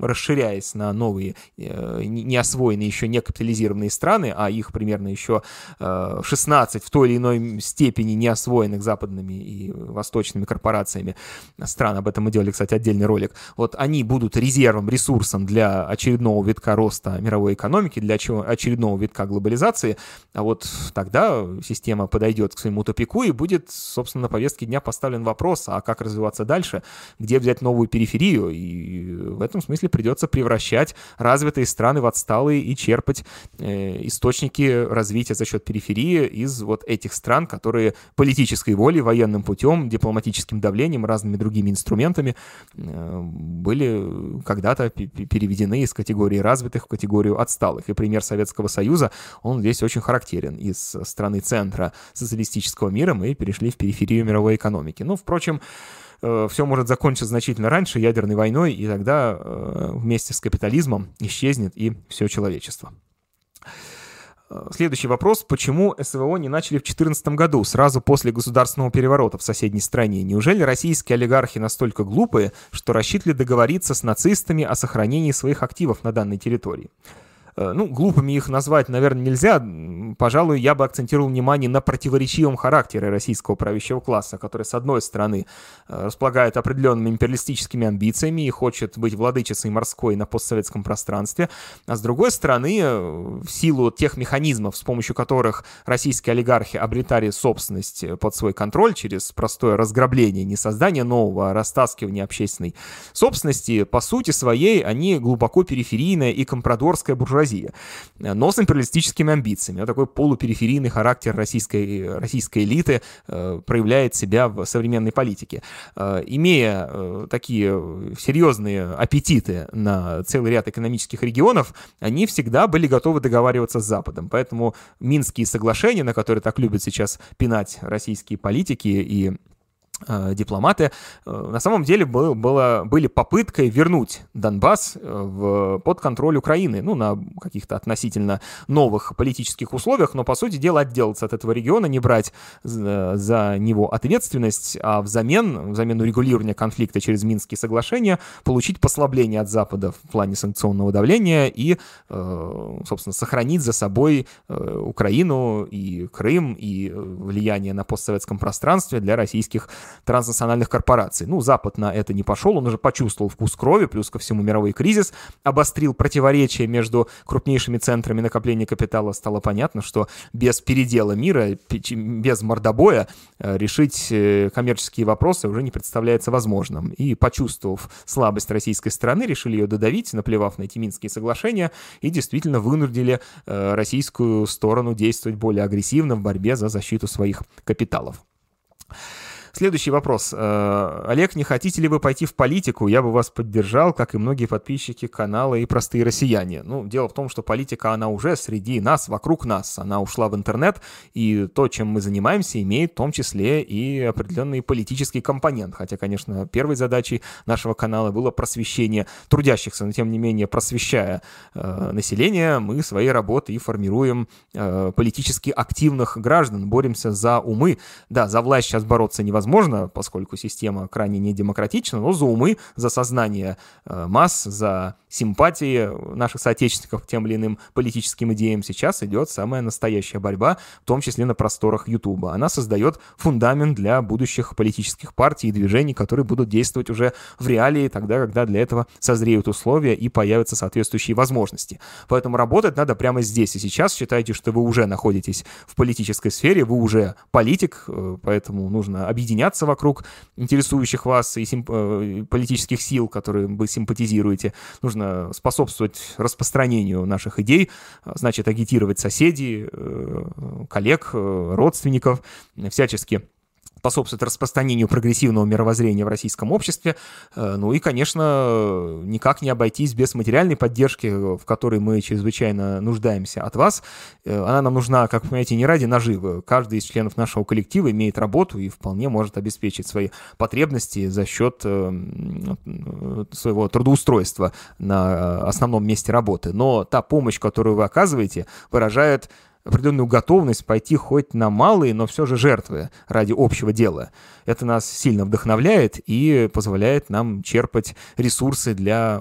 расширяясь на новые, э, неосвоенные еще не капитализированные страны, а их примерно еще 16 э, в той или иной степени неосвоенных западными и восточными корпорациями. Стран, об этом мы делали, кстати, отдельный ролик, вот они будут резервом, ресурсом для очередного витка роста мировой экономики, для очередного витка глобализации, а вот тогда система подойдет к своему тупику и будет, собственно, собственно, на повестке дня поставлен вопрос, а как развиваться дальше, где взять новую периферию, и в этом смысле придется превращать развитые страны в отсталые и черпать э, источники развития за счет периферии из вот этих стран, которые политической волей, военным путем, дипломатическим давлением, разными другими инструментами э, были когда-то переведены из категории развитых в категорию отсталых. И пример Советского Союза, он здесь очень характерен. Из страны центра социалистического мира мы перешли в периферию периферию мировой экономики. Ну, впрочем, э, все может закончиться значительно раньше ядерной войной, и тогда э, вместе с капитализмом исчезнет и все человечество. Э, следующий вопрос. Почему СВО не начали в 2014 году, сразу после государственного переворота в соседней стране? Неужели российские олигархи настолько глупые, что рассчитывали договориться с нацистами о сохранении своих активов на данной территории? Э, ну, глупыми их назвать, наверное, нельзя. Пожалуй, я бы акцентировал внимание на противоречивом характере российского правящего класса, который, с одной стороны, э, располагает определенными империалистическими амбициями и хочет быть владычицей морской на постсоветском пространстве, а с другой стороны, э, в силу тех механизмов, с помощью которых российские олигархи обретали собственность под свой контроль через простое разграбление, не создание нового, а растаскивание общественной собственности, по сути своей, они глубоко периферийная и компрадорская буржуазия буржуазия, но с империалистическими амбициями. Вот такой полупериферийный характер российской, российской элиты э, проявляет себя в современной политике. Э, имея э, такие серьезные аппетиты на целый ряд экономических регионов, они всегда были готовы договариваться с Западом. Поэтому Минские соглашения, на которые так любят сейчас пинать российские политики и дипломаты, э, на самом деле был, было, были попыткой вернуть Донбасс э, в, под контроль Украины, ну, на каких-то относительно новых политических условиях, но, по сути дела, отделаться от этого региона, не брать за, за него ответственность, а взамен, взамен урегулирования конфликта через Минские соглашения, получить послабление от Запада в плане санкционного давления и, собственно, сохранить за собой Украину и Крым и влияние на постсоветском пространстве для российских транснациональных корпораций. Ну, Запад на это не пошел, он уже почувствовал вкус крови, плюс ко всему мировой кризис, обострил противоречия между крупнейшими центрами накопления капитала. Стало понятно, что без передела мира, без мордобоя э, решить э, коммерческие вопросы уже не представляется возможным. И почувствовав слабость российской страны, решили ее додавить, наплевав на эти Минские соглашения, и действительно вынудили э, российскую сторону действовать более агрессивно в борьбе за защиту своих капиталов. Следующий вопрос. Э, Олег, не хотите ли вы пойти в политику? Я бы вас поддержал, как и многие подписчики канала и простые россияне. Ну, дело в том, что политика, она уже среди нас, вокруг нас. Она ушла в интернет, и то, чем мы занимаемся, имеет в том числе и определенный политический компонент. Хотя, конечно, первой задачей нашего канала было просвещение трудящихся, но тем не менее, просвещая э, население, мы своей работой и формируем э, политически активных граждан, боремся за умы. Да, за власть сейчас бороться невозможно, невозможно, поскольку система крайне недемократична, но за умы, за сознание э, масс, за симпатии наших соотечественников к тем или иным политическим идеям сейчас идет самая настоящая борьба, в том числе на просторах Ютуба. Она создает фундамент для будущих политических партий и движений, которые будут действовать уже в реалии, тогда, когда для этого созреют условия и появятся соответствующие возможности. Поэтому работать надо прямо здесь и сейчас. Считайте, что вы уже находитесь в политической сфере, вы уже политик, э, поэтому нужно объединяться вокруг интересующих вас и симп- э, политических сил, которые вы симпатизируете. Нужно способствовать распространению наших идей, значит, агитировать соседей, э, коллег, э, родственников, всячески способствует распространению прогрессивного мировоззрения в российском обществе. Э, ну и, конечно, никак не обойтись без материальной поддержки, в которой мы чрезвычайно нуждаемся от вас. Э, она нам нужна, как вы понимаете, не ради наживы. Каждый из членов нашего коллектива имеет работу и вполне может обеспечить свои потребности за счет э, своего трудоустройства на основном месте работы. Но та помощь, которую вы оказываете, выражает определенную готовность пойти хоть на малые, но все же жертвы ради общего дела. Это нас сильно вдохновляет и позволяет нам черпать ресурсы для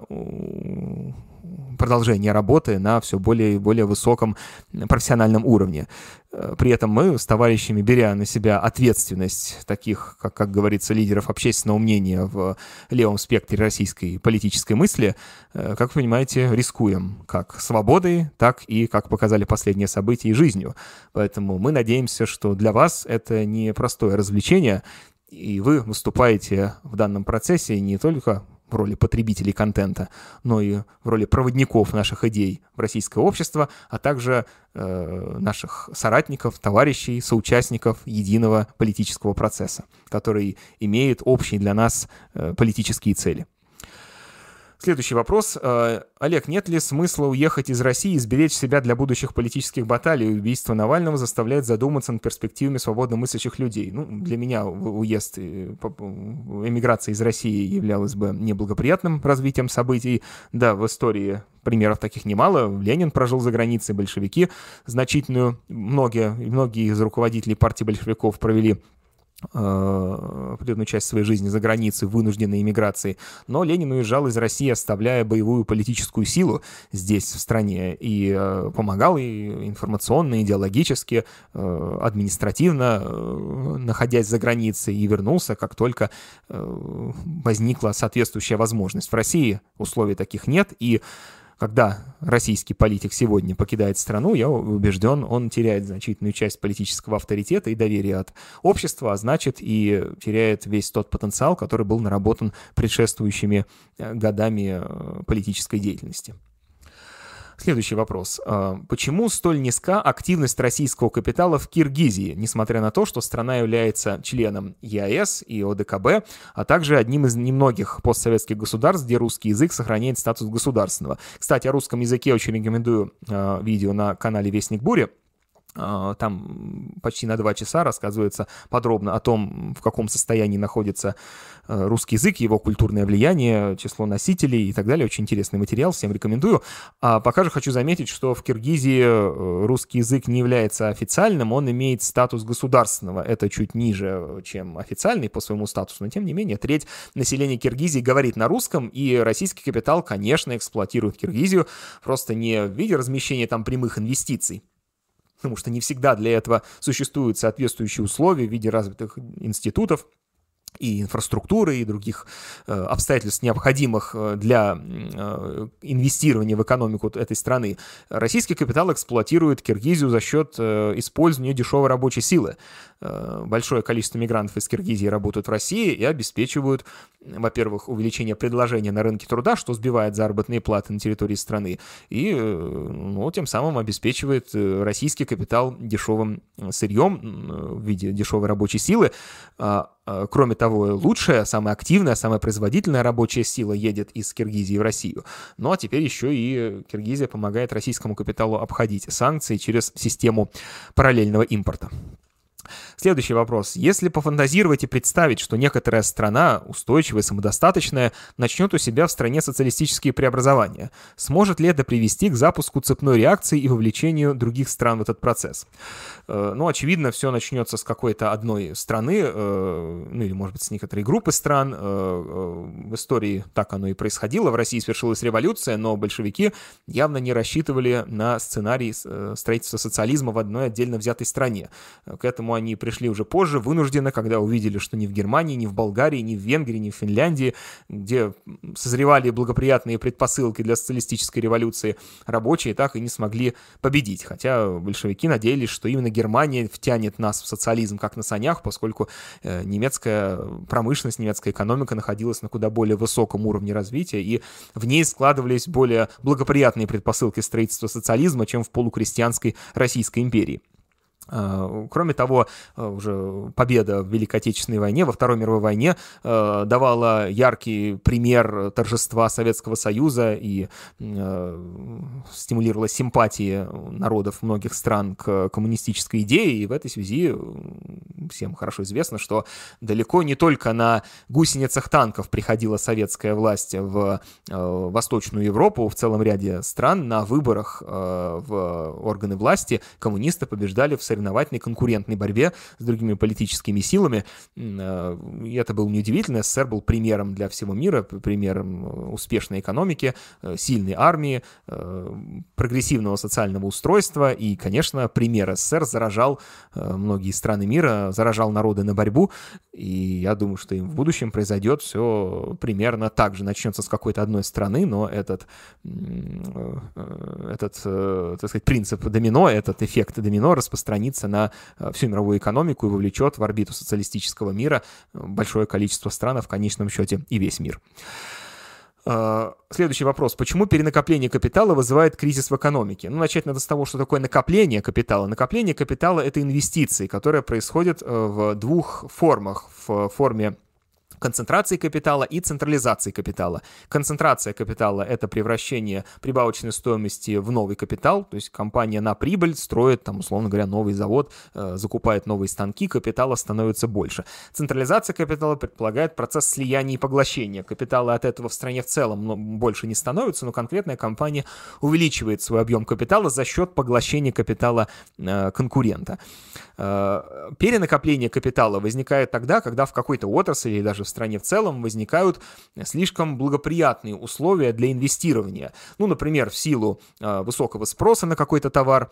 продолжения работы на все более и более высоком профессиональном уровне. Э, при этом мы с товарищами, беря на себя ответственность таких, как, как говорится, лидеров общественного мнения в левом спектре российской политической мысли, э, как вы понимаете, рискуем как свободой, так и, как показали последние события, и жизнью. Поэтому мы надеемся, что для вас это не простое развлечение, и вы выступаете в данном процессе не только в роли потребителей контента, но и в роли проводников наших идей в российское общество, а также э, наших соратников, товарищей, соучастников единого политического процесса, который имеет общие для нас э, политические цели. Следующий вопрос. Э, Олег, нет ли смысла уехать из России и сберечь себя для будущих политических баталий? Убийство Навального заставляет задуматься над перспективами свободно мыслящих людей. Ну, для меня уезд, э, эмиграция из России являлась бы неблагоприятным развитием событий. Да, в истории примеров таких немало. Ленин прожил за границей, большевики значительную, многие, многие из руководителей партии большевиков провели определенную часть своей жизни за границей, вынужденной иммиграцией. Но Ленин уезжал из России, оставляя боевую политическую силу здесь, в стране, и э, помогал и информационно, идеологически, э, административно, находясь за границей, и вернулся, как только возникла соответствующая возможность. В России условий таких нет, и когда российский политик сегодня покидает страну, я убежден, он теряет значительную часть политического авторитета и доверия от общества, а значит и теряет весь тот потенциал, который был наработан предшествующими э, годами э, политической деятельности. Следующий вопрос. А, почему столь низка активность российского капитала в Киргизии, несмотря на то, что страна является членом ЕАЭС и ОДКБ, а также одним из немногих постсоветских государств, где русский язык сохраняет статус государственного? Кстати, о русском языке очень рекомендую а, видео на канале Вестник Бури. А, там почти на два часа рассказывается подробно о том, в каком состоянии находится э, русский язык, его культурное влияние, число носителей и так далее. Очень интересный материал, всем рекомендую. А пока же хочу заметить, что в Киргизии э, русский язык не является официальным, он имеет статус государственного. Это чуть ниже, чем официальный по своему статусу, но тем не менее треть населения Киргизии говорит на русском, и российский капитал, конечно, эксплуатирует Киргизию, просто не в виде размещения там прямых инвестиций, потому что не всегда для этого существуют соответствующие условия в виде развитых институтов, и инфраструктуры, и других э, обстоятельств, необходимых э, для э, инвестирования в экономику этой страны, российский капитал эксплуатирует Киргизию за счет использования дешевой рабочей силы. Большое количество мигрантов из Киргизии работают в России и обеспечивают, во-первых, увеличение предложения на рынке труда, что сбивает заработные платы на территории страны, и ну, тем самым обеспечивает российский капитал дешевым сырьем в виде дешевой рабочей силы. А, кроме того, лучшая, самая активная, самая производительная рабочая сила едет из Киргизии в Россию. Ну а теперь еще и Киргизия помогает российскому капиталу обходить санкции через систему параллельного импорта. Следующий вопрос. Если пофантазировать и представить, что некоторая страна, устойчивая, самодостаточная, начнет у себя в стране социалистические преобразования, сможет ли это привести к запуску цепной реакции и вовлечению других стран в этот процесс? Э, ну, очевидно, все начнется с какой-то одной страны, э, ну или, может быть, с некоторой группы стран. Э, в истории так оно и происходило. В России свершилась революция, но большевики явно не рассчитывали на сценарий строительства социализма в одной отдельно взятой стране. К этому они пришли уже позже, вынуждены, когда увидели, что ни в Германии, ни в Болгарии, ни в Венгрии, ни в Финляндии, где созревали благоприятные предпосылки для социалистической революции, рабочие так и не смогли победить. Хотя большевики надеялись, что именно Германия втянет нас в социализм как на санях, поскольку э, немецкая промышленность, немецкая экономика находилась на куда более высоком уровне развития, и в ней складывались более благоприятные предпосылки строительства социализма, чем в полукрестьянской Российской империи. Э, кроме того, э, уже победа в Великой Отечественной войне, во Второй мировой войне э, давала яркий пример торжества Советского Союза и стимулировала симпатии народов многих стран к коммунистической идее. И в этой связи всем хорошо известно, что далеко не только на гусеницах танков приходила советская власть в Восточную Европу, в целом ряде стран на выборах в органы власти коммунисты побеждали в соревнованиях соревновательной, конкурентной борьбе с другими политическими силами. Э, и это было неудивительно. СССР был примером для всего мира, примером э, успешной экономики, э, сильной армии, прогрессивного социального устройства. И, конечно, пример СССР заражал многие страны мира, заражал народы на борьбу. И я думаю, что им в будущем произойдет все примерно так же. Начнется с какой-то одной страны, но этот, этот так сказать, принцип домино, этот эффект домино распространится распространится на э, всю мировую экономику и вовлечет в орбиту социалистического мира э, большое количество стран, а в конечном счете и весь мир. Э, следующий вопрос. Почему перенакопление капитала вызывает кризис в экономике? Ну, начать надо с того, что такое накопление капитала. Накопление капитала — это инвестиции, которые происходят в двух формах. В форме концентрации капитала и централизации капитала. Концентрация капитала — это превращение прибавочной стоимости в новый капитал, то есть компания на прибыль строит, там, условно говоря, новый завод, э, закупает новые станки, капитала становится больше. Централизация капитала предполагает процесс слияния и поглощения. Капитала от этого в стране в целом больше не становится, но конкретная компания увеличивает свой объем капитала за счет поглощения капитала э, конкурента. Э, перенакопление капитала возникает тогда, когда в какой-то отрасли или даже стране в целом возникают слишком благоприятные условия для инвестирования. Ну, например, в силу э, высокого спроса на какой-то товар, а,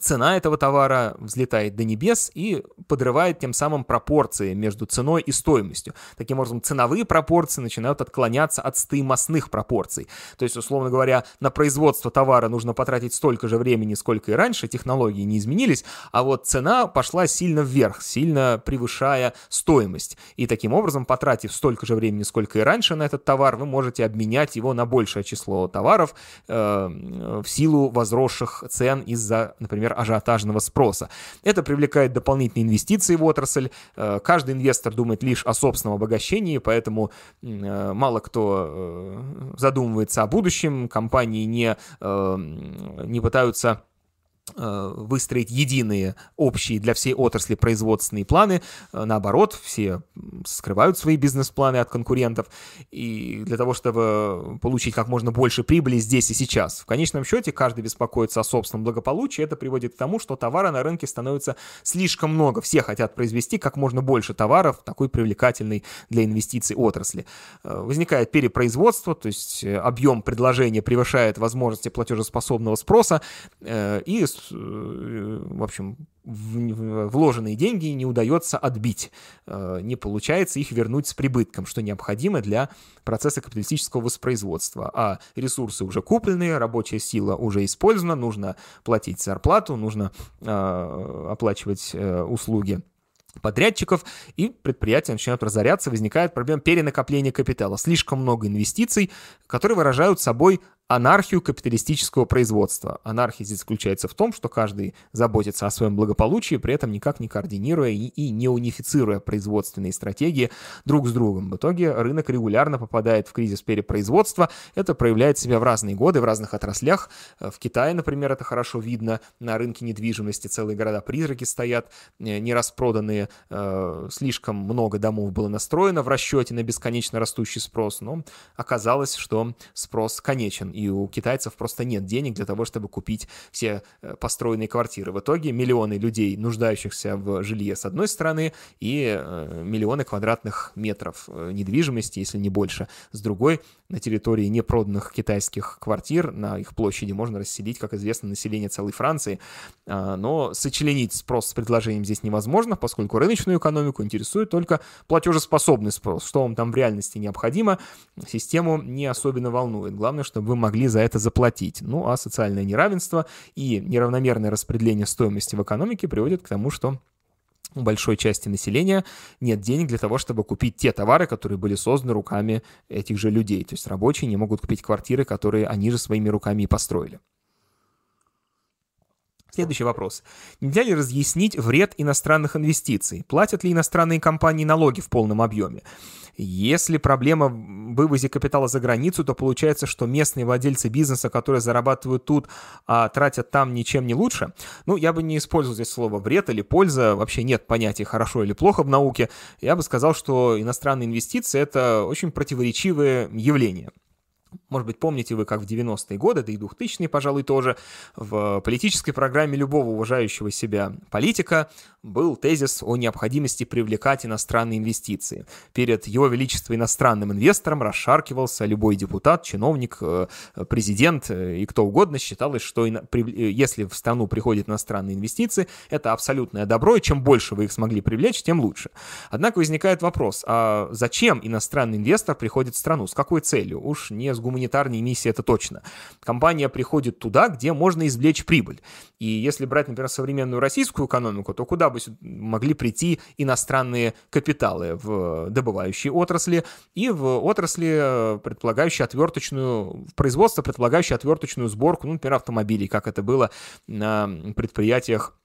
цена этого товара взлетает до небес и подрывает тем самым пропорции между ценой и стоимостью. Таким образом, ценовые пропорции начинают отклоняться от стоимостных пропорций. То есть, условно говоря, на производство товара нужно потратить столько же времени, сколько и раньше, технологии не изменились, а вот цена пошла сильно вверх, сильно превышая стоимость. И таким образом, потратив столько же времени, сколько и раньше на этот товар, вы можете обменять его на большее число товаров э, в силу возросших цен из-за например, ажиотажного спроса. Это привлекает дополнительные инвестиции в отрасль. Э, каждый инвестор думает лишь о собственном обогащении, поэтому э, мало кто э, задумывается о будущем, компании не, не пытаются выстроить единые общие для всей отрасли производственные планы. Э, наоборот, все скрывают свои бизнес-планы от конкурентов. И для того, чтобы получить как можно больше прибыли здесь и сейчас. В конечном счете, каждый беспокоится о собственном благополучии. Это приводит к тому, что товара на рынке становится слишком много. Все хотят произвести как можно больше товаров такой привлекательной для инвестиций отрасли. Э, возникает перепроизводство, то есть объем предложения превышает возможности платежеспособного спроса, и Э, в общем, вложенные деньги не удается отбить, э, не получается их вернуть с прибытком, что необходимо для процесса капиталистического воспроизводства. А ресурсы уже куплены, рабочая сила уже использована, нужно платить зарплату, нужно э, оплачивать услуги подрядчиков, и предприятия начинают разоряться, возникает проблема перенакопления капитала. Слишком много инвестиций, которые выражают собой анархию капиталистического производства. Анархия здесь заключается в том, что каждый заботится о своем благополучии, при этом никак не координируя и, и не унифицируя производственные стратегии друг с другом. В итоге рынок регулярно попадает в кризис перепроизводства. Это проявляет себя в разные годы, в разных отраслях. В Китае, например, это хорошо видно. На рынке недвижимости целые города-призраки стоят, э, не распроданные. Э, слишком много домов было настроено в расчете на бесконечно растущий спрос, но оказалось, что спрос конечен и у китайцев просто нет денег для того, чтобы купить все э, построенные квартиры. В итоге миллионы людей, нуждающихся в жилье с одной стороны, и э, миллионы квадратных метров э, недвижимости, если не больше, с другой, на территории непроданных китайских квартир, на их площади можно расселить, как известно, население целой Франции, а, но сочленить спрос с предложением здесь невозможно, поскольку рыночную экономику интересует только платежеспособный спрос, что вам там в реальности необходимо, систему не особенно волнует. Главное, чтобы вы могли за это заплатить. Ну а социальное неравенство и неравномерное распределение стоимости в экономике приводит к тому, что у большой части населения нет денег для того, чтобы купить те товары, которые были созданы руками этих же людей. То есть рабочие не могут купить квартиры, которые они же своими руками и построили. Следующий вопрос. Нельзя ли разъяснить вред иностранных инвестиций? Платят ли иностранные компании налоги в полном объеме? Если проблема в вывозе капитала за границу, то получается, что местные владельцы бизнеса, которые зарабатывают тут, а тратят там ничем не лучше. Ну, я бы не использовал здесь слово вред или польза. Вообще нет понятия хорошо или плохо в науке. Я бы сказал, что иностранные инвестиции — это очень противоречивое явление. Может быть, помните вы, как в 90-е годы, да и 2000-е, пожалуй, тоже, в политической программе любого уважающего себя политика был тезис о необходимости привлекать иностранные инвестиции. Перед его величество иностранным инвестором расшаркивался любой депутат, чиновник, э, президент э, и кто угодно. Считалось, что э, если в страну приходят иностранные инвестиции, это абсолютное добро, и чем больше вы их смогли привлечь, тем лучше. Однако возникает вопрос, а зачем иностранный инвестор приходит в страну? С какой целью? Уж не с гуманитарной миссией, это точно. Компания приходит туда, где можно извлечь прибыль. И если брать, например, современную российскую экономику, то куда бы могли прийти иностранные капиталы в добывающей отрасли и в отрасли, э, предполагающей отверточную, в производство, предполагающее отверточную сборку, ну, например, автомобилей, как это было на предприятиях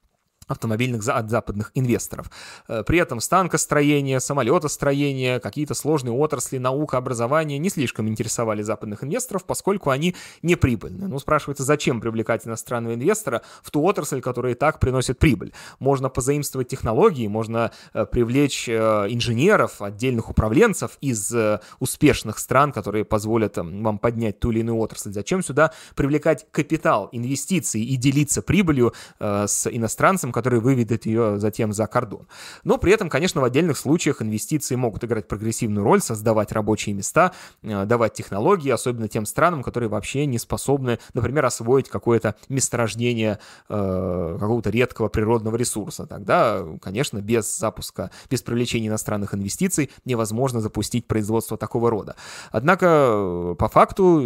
автомобильных от западных инвесторов. Э, при этом станкостроение, самолетостроение, какие-то сложные отрасли, наука, образование не слишком интересовали западных инвесторов, поскольку они не прибыльны. Ну, спрашивается, зачем привлекать иностранного инвестора в ту отрасль, которая и так приносит прибыль? Можно позаимствовать технологии, можно э, привлечь э, инженеров, отдельных управленцев из успешных стран, которые позволят вам поднять ту или иную отрасль. Зачем сюда привлекать капитал, инвестиции и делиться прибылью с иностранцем, который выведет ее затем за кордон. Но при этом, конечно, в отдельных случаях инвестиции могут играть прогрессивную роль, создавать рабочие места, э, давать технологии, особенно тем странам, которые вообще не способны, например, освоить какое-то месторождение э, какого-то редкого природного ресурса. Тогда, конечно, без запуска, без привлечения иностранных инвестиций невозможно запустить производство такого рода. Однако, э, по факту,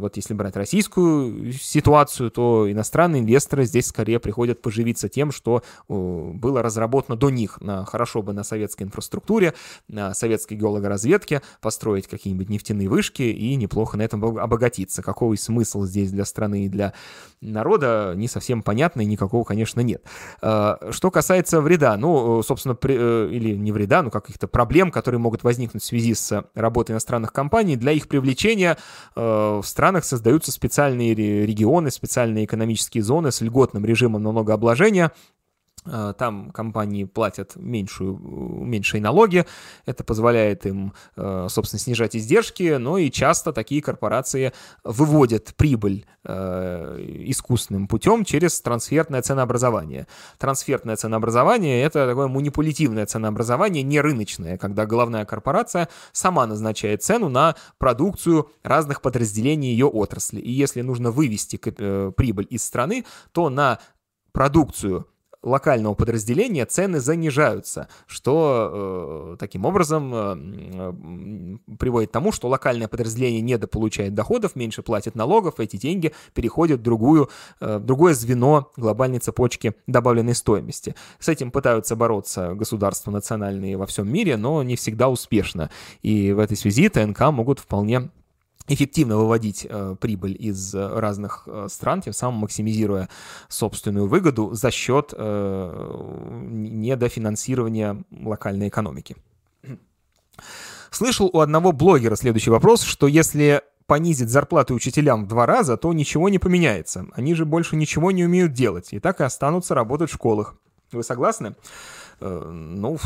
вот если брать российскую ситуацию, то иностранные инвесторы здесь скорее приходят поживиться тем, что было разработано до них. Хорошо бы на советской инфраструктуре, на советской геологоразведке построить какие-нибудь нефтяные вышки и неплохо на этом обогатиться. Какой смысл здесь для страны и для народа, не совсем понятно, и никакого, конечно, нет. Что касается вреда, ну, собственно, при, э, или не вреда, но каких-то проблем, которые могут возникнуть в связи с работой иностранных компаний, для их привлечения в странах создаются специальные регионы, специальные экономические зоны с льготным режимом налогообложения, Э, там компании платят меньшую, меньшие налоги, это позволяет им, э, собственно, снижать издержки, но и часто такие корпорации выводят прибыль э, искусственным путем через трансфертное ценообразование. Трансфертное ценообразование — это такое манипулятивное ценообразование, не рыночное, когда главная корпорация сама назначает цену на продукцию разных подразделений ее отрасли. И если нужно вывести прибыль из страны, то на продукцию локального подразделения цены занижаются, что э, таким образом э, приводит к тому, что локальное подразделение недополучает доходов, меньше платит налогов, эти деньги переходят в другую, э, другое звено глобальной цепочки добавленной стоимости. С этим пытаются бороться государства национальные во всем мире, но не всегда успешно. И в этой связи ТНК могут вполне эффективно выводить э, прибыль из э, разных э, стран, тем самым максимизируя собственную выгоду за счет э, недофинансирования локальной экономики. Слышал у одного блогера следующий вопрос, что если понизить зарплаты учителям в два раза, то ничего не поменяется. Они же больше ничего не умеют делать, и так и останутся работать в школах. Вы согласны? Э, ну,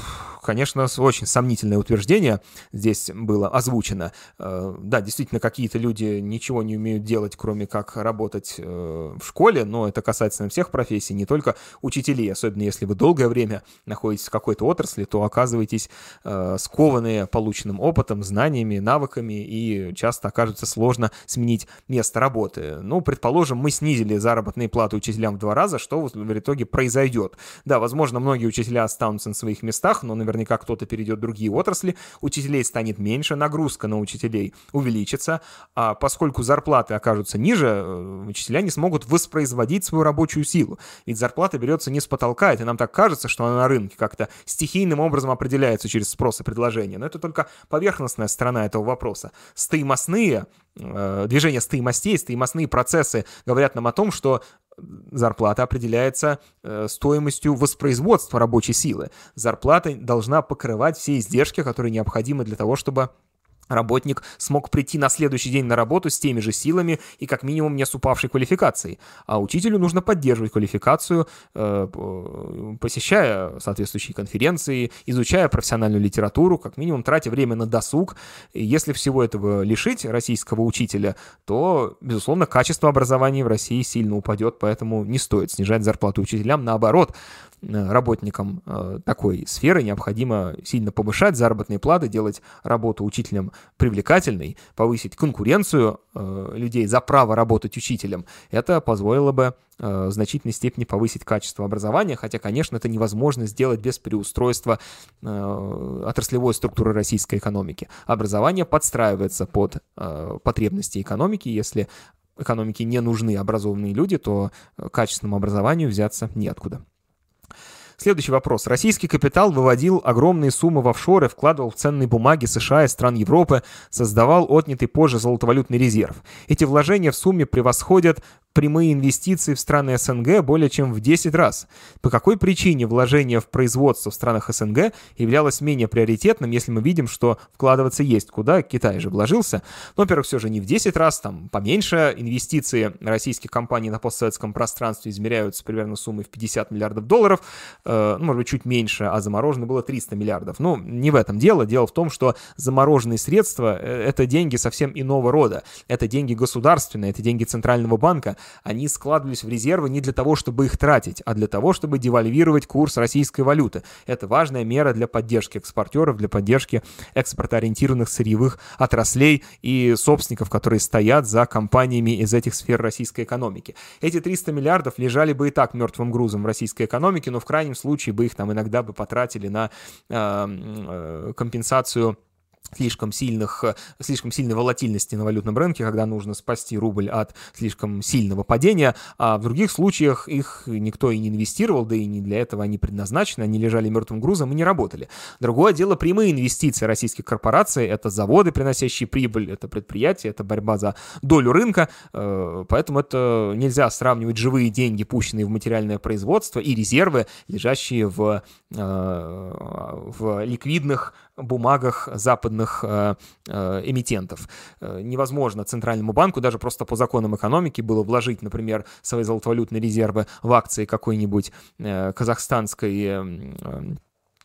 конечно, очень сомнительное утверждение здесь было озвучено. Э, да, действительно, какие-то люди ничего не умеют делать, кроме как работать э, в школе, но это касается всех профессий, не только учителей, особенно если вы долгое время находитесь в какой-то отрасли, то оказываетесь скованные полученным опытом, знаниями, навыками, и часто окажется сложно сменить место работы. Ну, предположим, мы снизили заработные платы учителям в два раза, что в итоге произойдет? Да, возможно, многие учителя останутся на своих местах, но наверняка кто-то перейдет в другие отрасли, учителей станет меньше, нагрузка на учителей увеличится, а поскольку зарплаты окажутся ниже, э, учителя не смогут воспроизводить свою рабочую силу. Ведь зарплата берется не с потолка, это нам так кажется, что она на рынке как-то стихийным образом определяется через спрос и предложение. Но это только поверхностная сторона этого вопроса. Стоимостные э, движения стоимостей, стоимостные процессы говорят нам о том, что зарплата определяется э, стоимостью воспроизводства рабочей силы. Зарплата должна покрывать все издержки, которые необходимы для того, чтобы работник смог прийти на следующий день на работу с теми же силами и как минимум не с упавшей квалификацией. А учителю нужно поддерживать квалификацию, э, посещая соответствующие конференции, изучая профессиональную литературу, как минимум тратя время на досуг. И если всего этого лишить российского учителя, то, безусловно, качество образования в России сильно упадет, поэтому не стоит снижать зарплату учителям. Наоборот, Э, работникам э, такой сферы необходимо сильно повышать заработные платы, делать работу учителем привлекательной, повысить конкуренцию э, людей за право работать учителем. Это позволило бы в значительной степени повысить качество образования, хотя, конечно, это невозможно сделать без переустройства отраслевой структуры российской экономики. Образование подстраивается под потребности экономики, если экономике не нужны образованные люди, то качественному образованию взяться неоткуда. Следующий вопрос. Российский капитал выводил огромные суммы в офшоры, вкладывал в ценные бумаги США и стран Европы, создавал отнятый позже золотовалютный резерв. Эти вложения в сумме превосходят прямые инвестиции в страны СНГ более чем в 10 раз. По какой причине вложение в производство в странах СНГ являлось менее приоритетным, если мы видим, что вкладываться есть куда, Китай же вложился. Но, во-первых, все же не в 10 раз, там поменьше. Инвестиции российских компаний на постсоветском пространстве измеряются примерно суммой в 50 миллиардов долларов, э, ну, может быть, чуть меньше, а заморожено было 300 миллиардов. Ну, не в этом дело. Дело в том, что замороженные средства э, — это деньги совсем иного рода. Это деньги государственные, это деньги Центрального банка, они складывались в резервы не для того, чтобы их тратить, а для того, чтобы девальвировать курс российской валюты. Это важная мера для поддержки экспортеров, для поддержки экспортоориентированных сырьевых отраслей и собственников, которые стоят за компаниями из этих сфер российской экономики. Эти 300 миллиардов лежали бы и так мертвым грузом в российской экономике, но в крайнем случае бы их там иногда бы потратили на э, э, компенсацию слишком сильных, э, слишком сильной волатильности на валютном рынке, когда нужно спасти рубль от слишком сильного падения, а в других случаях их никто и не инвестировал, да и не для этого они предназначены, они лежали мертвым грузом и не работали. Другое дело прямые инвестиции российских корпораций, это заводы, приносящие прибыль, это предприятия, это борьба за долю рынка, э, поэтому это нельзя сравнивать живые деньги, пущенные в материальное производство, и резервы, лежащие в, э, в ликвидных бумагах западных э, э, эмитентов. Э, невозможно Центральному банку даже просто по законам экономики было вложить, например, свои золотовалютные резервы в акции какой-нибудь казахстанской э, Э,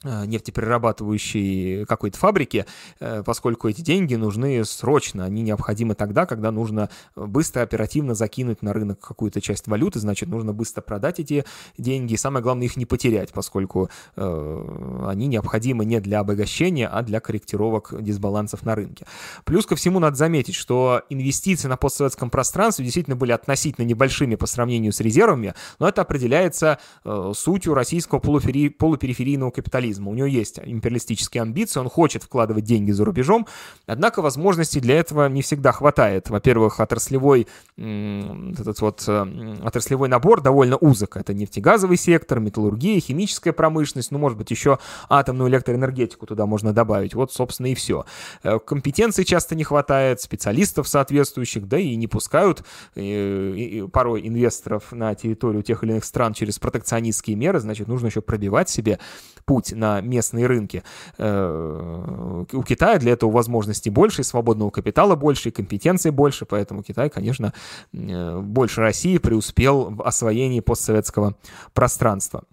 нефтеперерабатывающей какой-то фабрики, э, поскольку эти деньги нужны срочно, они необходимы тогда, когда нужно быстро, оперативно закинуть на рынок какую-то часть валюты, значит, нужно быстро продать эти деньги, и самое главное их не потерять, поскольку э, они необходимы не для обогащения, а для корректировок дисбалансов на рынке. Плюс ко всему надо заметить, что инвестиции на постсоветском пространстве действительно были относительно небольшими по сравнению с резервами, но это определяется э, сутью российского полупери... полупериферийного капитализма империализма. У него есть империалистические амбиции, он хочет вкладывать деньги за рубежом, однако возможностей для этого не всегда хватает. Во-первых, отраслевой, этот вот, э, отраслевой набор довольно узок. Это нефтегазовый сектор, металлургия, химическая промышленность, ну, может быть, еще атомную электроэнергетику туда можно добавить. Вот, собственно, и все. Э, компетенций часто не хватает, специалистов соответствующих, да и не пускают э, порой инвесторов на территорию тех или иных стран через протекционистские меры, значит, нужно еще пробивать себе путь на местные рынки. Э, у Китая для этого возможностей больше, свободного капитала больше, и компетенций больше, поэтому Китай, конечно, э, больше России преуспел в освоении постсоветского пространства.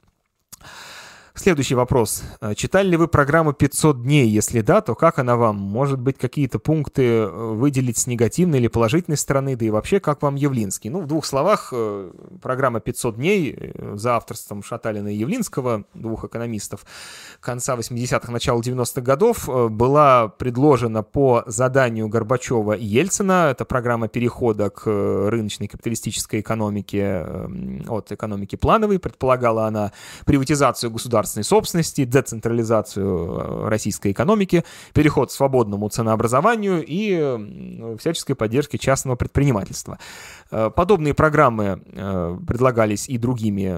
Следующий вопрос. Э, читали ли вы программу «500 дней»? Если да, то как она вам? Может быть, какие-то пункты э, выделить с негативной или положительной стороны? Да и вообще, как вам Явлинский? Ну, в двух словах, э, программа «500 дней» за авторством Шаталина и Явлинского, двух экономистов, конца 80-х, начала 90-х годов, была предложена по заданию Горбачева и Ельцина. Это программа перехода к рыночной капиталистической экономике от экономики плановой. Предполагала она приватизацию государства государственной собственности, децентрализацию э, российской экономики, переход к свободному ценообразованию и всяческой поддержке частного предпринимательства. Э, подобные программы э, предлагались и другими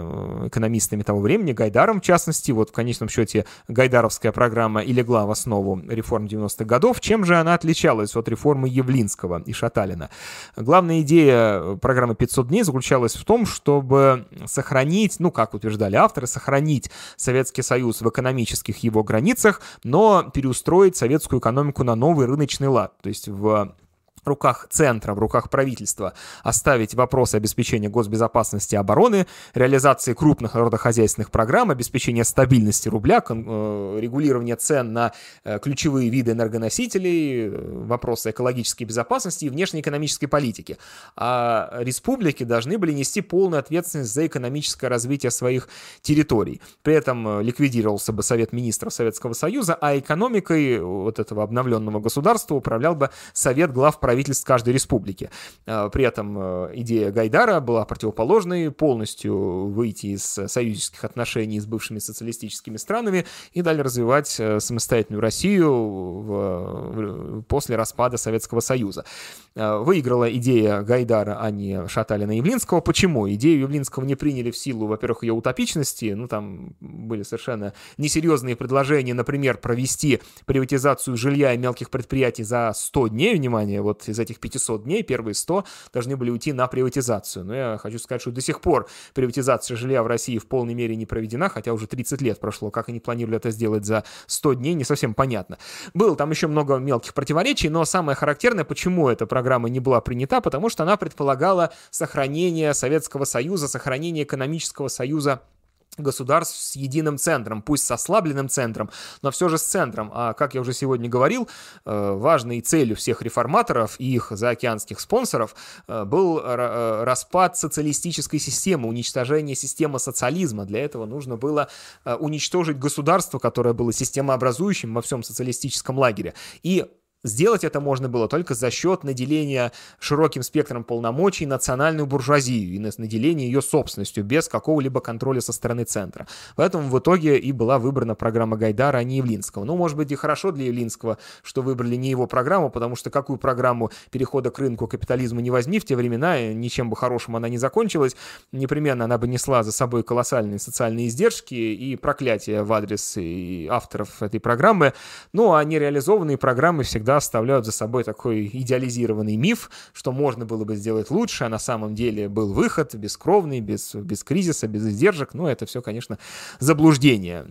экономистами того времени, Гайдаром в частности. Вот в конечном счете Гайдаровская программа и легла в основу реформ 90-х годов. Чем же она отличалась от реформы Явлинского и Шаталина? Главная идея программы «500 дней» заключалась в том, чтобы сохранить, ну, как утверждали авторы, сохранить Советский Союз в экономических его границах, но переустроить советскую экономику на новый рыночный лад, то есть в руках центра, в руках правительства оставить вопросы обеспечения госбезопасности и обороны, реализации крупных народохозяйственных программ, обеспечения стабильности рубля, э, регулирования цен на э, ключевые виды энергоносителей, э, вопросы экологической безопасности и внешнеэкономической политики. А республики должны были нести полную ответственность за экономическое развитие своих территорий. При этом ликвидировался бы Совет министров Советского Союза, а экономикой вот этого обновленного государства управлял бы Совет глав правительства правительств каждой республики. А, при этом э, идея Гайдара была противоположной, полностью выйти из союзнических отношений с бывшими социалистическими странами и далее развивать э, самостоятельную Россию в, после распада Советского Союза. А, выиграла идея Гайдара, а не Шаталина и Явлинского. Почему? Идею Явлинского не приняли в силу, во-первых, ее утопичности, ну там были совершенно несерьезные предложения, например, провести приватизацию жилья и мелких предприятий за 100 дней, внимание, вот из этих 500 дней первые 100 должны были уйти на приватизацию. Но я хочу сказать, что до сих пор приватизация жилья в России в полной мере не проведена, хотя уже 30 лет прошло. Как они планировали это сделать за 100 дней, не совсем понятно. Было там еще много мелких противоречий, но самое характерное, почему эта программа не была принята, потому что она предполагала сохранение Советского Союза, сохранение экономического союза государств с единым центром, пусть с ослабленным центром, но все же с центром. А, как я уже сегодня говорил, э, важной целью всех реформаторов и их заокеанских спонсоров э, был э, распад социалистической системы, уничтожение системы социализма. Для этого нужно было уничтожить государство, которое было системообразующим во всем социалистическом лагере, и Сделать это можно было только за счет наделения широким спектром полномочий национальную буржуазию и наделения ее собственностью без какого-либо контроля со стороны центра. Поэтому в итоге и была выбрана программа Гайдара, а не Явлинского. Ну, может быть, и хорошо для Явлинского, что выбрали не его программу, потому что какую программу перехода к рынку капитализма не возьми в те времена, ничем бы хорошим она не закончилась. Непременно она бы несла за собой колоссальные социальные издержки и проклятия в адрес авторов этой программы. Ну, а нереализованные программы всегда оставляют за собой такой идеализированный миф, что можно было бы сделать лучше, а на самом деле был выход бескровный, без, без кризиса, без издержек. Но это все, конечно, заблуждение.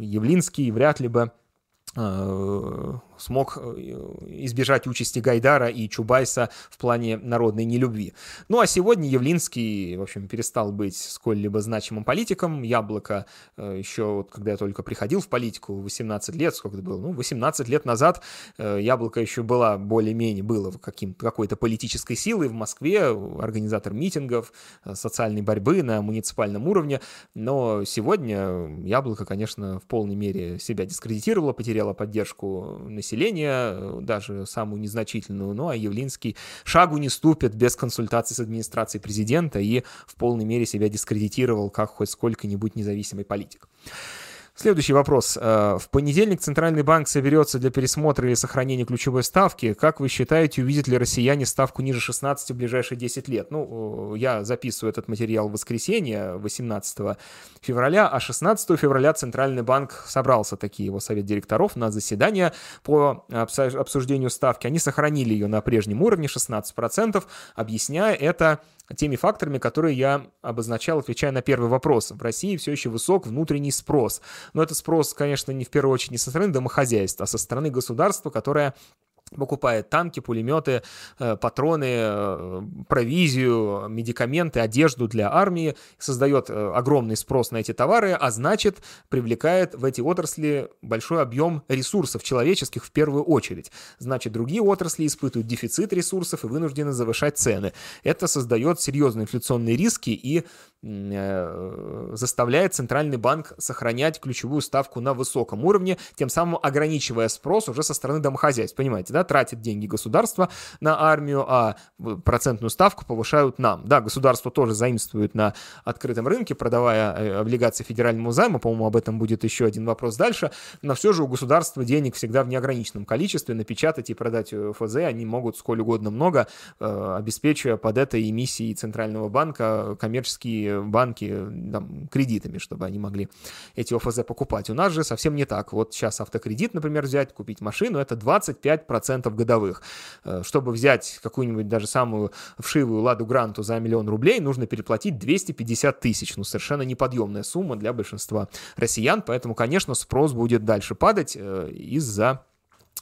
Явлинский вряд ли бы э, смог э, избежать участи Гайдара и Чубайса в плане народной нелюбви. Ну а сегодня Явлинский, в общем, перестал быть сколь-либо значимым политиком. Яблоко э, еще, вот, когда я только приходил в политику, 18 лет, сколько это было? Ну, 18 лет назад э, Яблоко еще была более-менее, было каким какой-то политической силой в Москве, организатор митингов, социальной борьбы на муниципальном уровне. Но сегодня Яблоко, конечно, в полной мере себя дискредитировало, потеряло поддержку населения населения, э, даже самую незначительную, ну а Явлинский шагу не ступит без консультации с администрацией президента и в полной мере себя дискредитировал как хоть сколько-нибудь независимый политик. Следующий вопрос. Э, в понедельник Центральный банк соберется для пересмотра или сохранения ключевой ставки. Как вы считаете, увидят ли россияне ставку ниже 16 в ближайшие 10 лет? Ну, я записываю этот материал в воскресенье, 18 февраля, а 16 февраля Центральный банк собрался, такие его совет директоров, на заседание по обсуждению ставки. Они сохранили ее на прежнем уровне 16%, объясняя это теми факторами, которые я обозначал, отвечая на первый вопрос. В России все еще высок внутренний спрос. Но это спрос, конечно, не в первую очередь не со стороны домохозяйства, а со стороны государства, которое покупает танки, пулеметы, э, патроны, э, провизию, медикаменты, одежду для армии, создает э, огромный спрос на эти товары, а значит привлекает в эти отрасли большой объем ресурсов человеческих в первую очередь. Значит, другие отрасли испытывают дефицит ресурсов и вынуждены завышать цены. Это создает серьезные инфляционные риски и заставляет Центральный банк сохранять ключевую ставку на высоком уровне, тем самым ограничивая спрос уже со стороны домохозяйств. Понимаете, да? тратит деньги государства на армию, а процентную ставку повышают нам. Да, государство тоже заимствует на открытом рынке, продавая э, облигации федеральному займу, по-моему, об этом будет еще один вопрос дальше, но все же у государства денег всегда в неограниченном количестве, напечатать и продать э, ФЗ они могут сколь угодно много, э, обеспечивая под этой эмиссией Центрального банка коммерческие банки там, кредитами, чтобы они могли эти ОФЗ покупать. У нас же совсем не так. Вот сейчас автокредит, например, взять, купить машину, это 25% 10% годовых. Э, чтобы взять какую-нибудь даже самую вшивую Ладу Гранту за миллион рублей, нужно переплатить 250 тысяч. Ну, совершенно неподъемная сумма для большинства россиян, поэтому, конечно, спрос будет дальше падать э, из-за Э,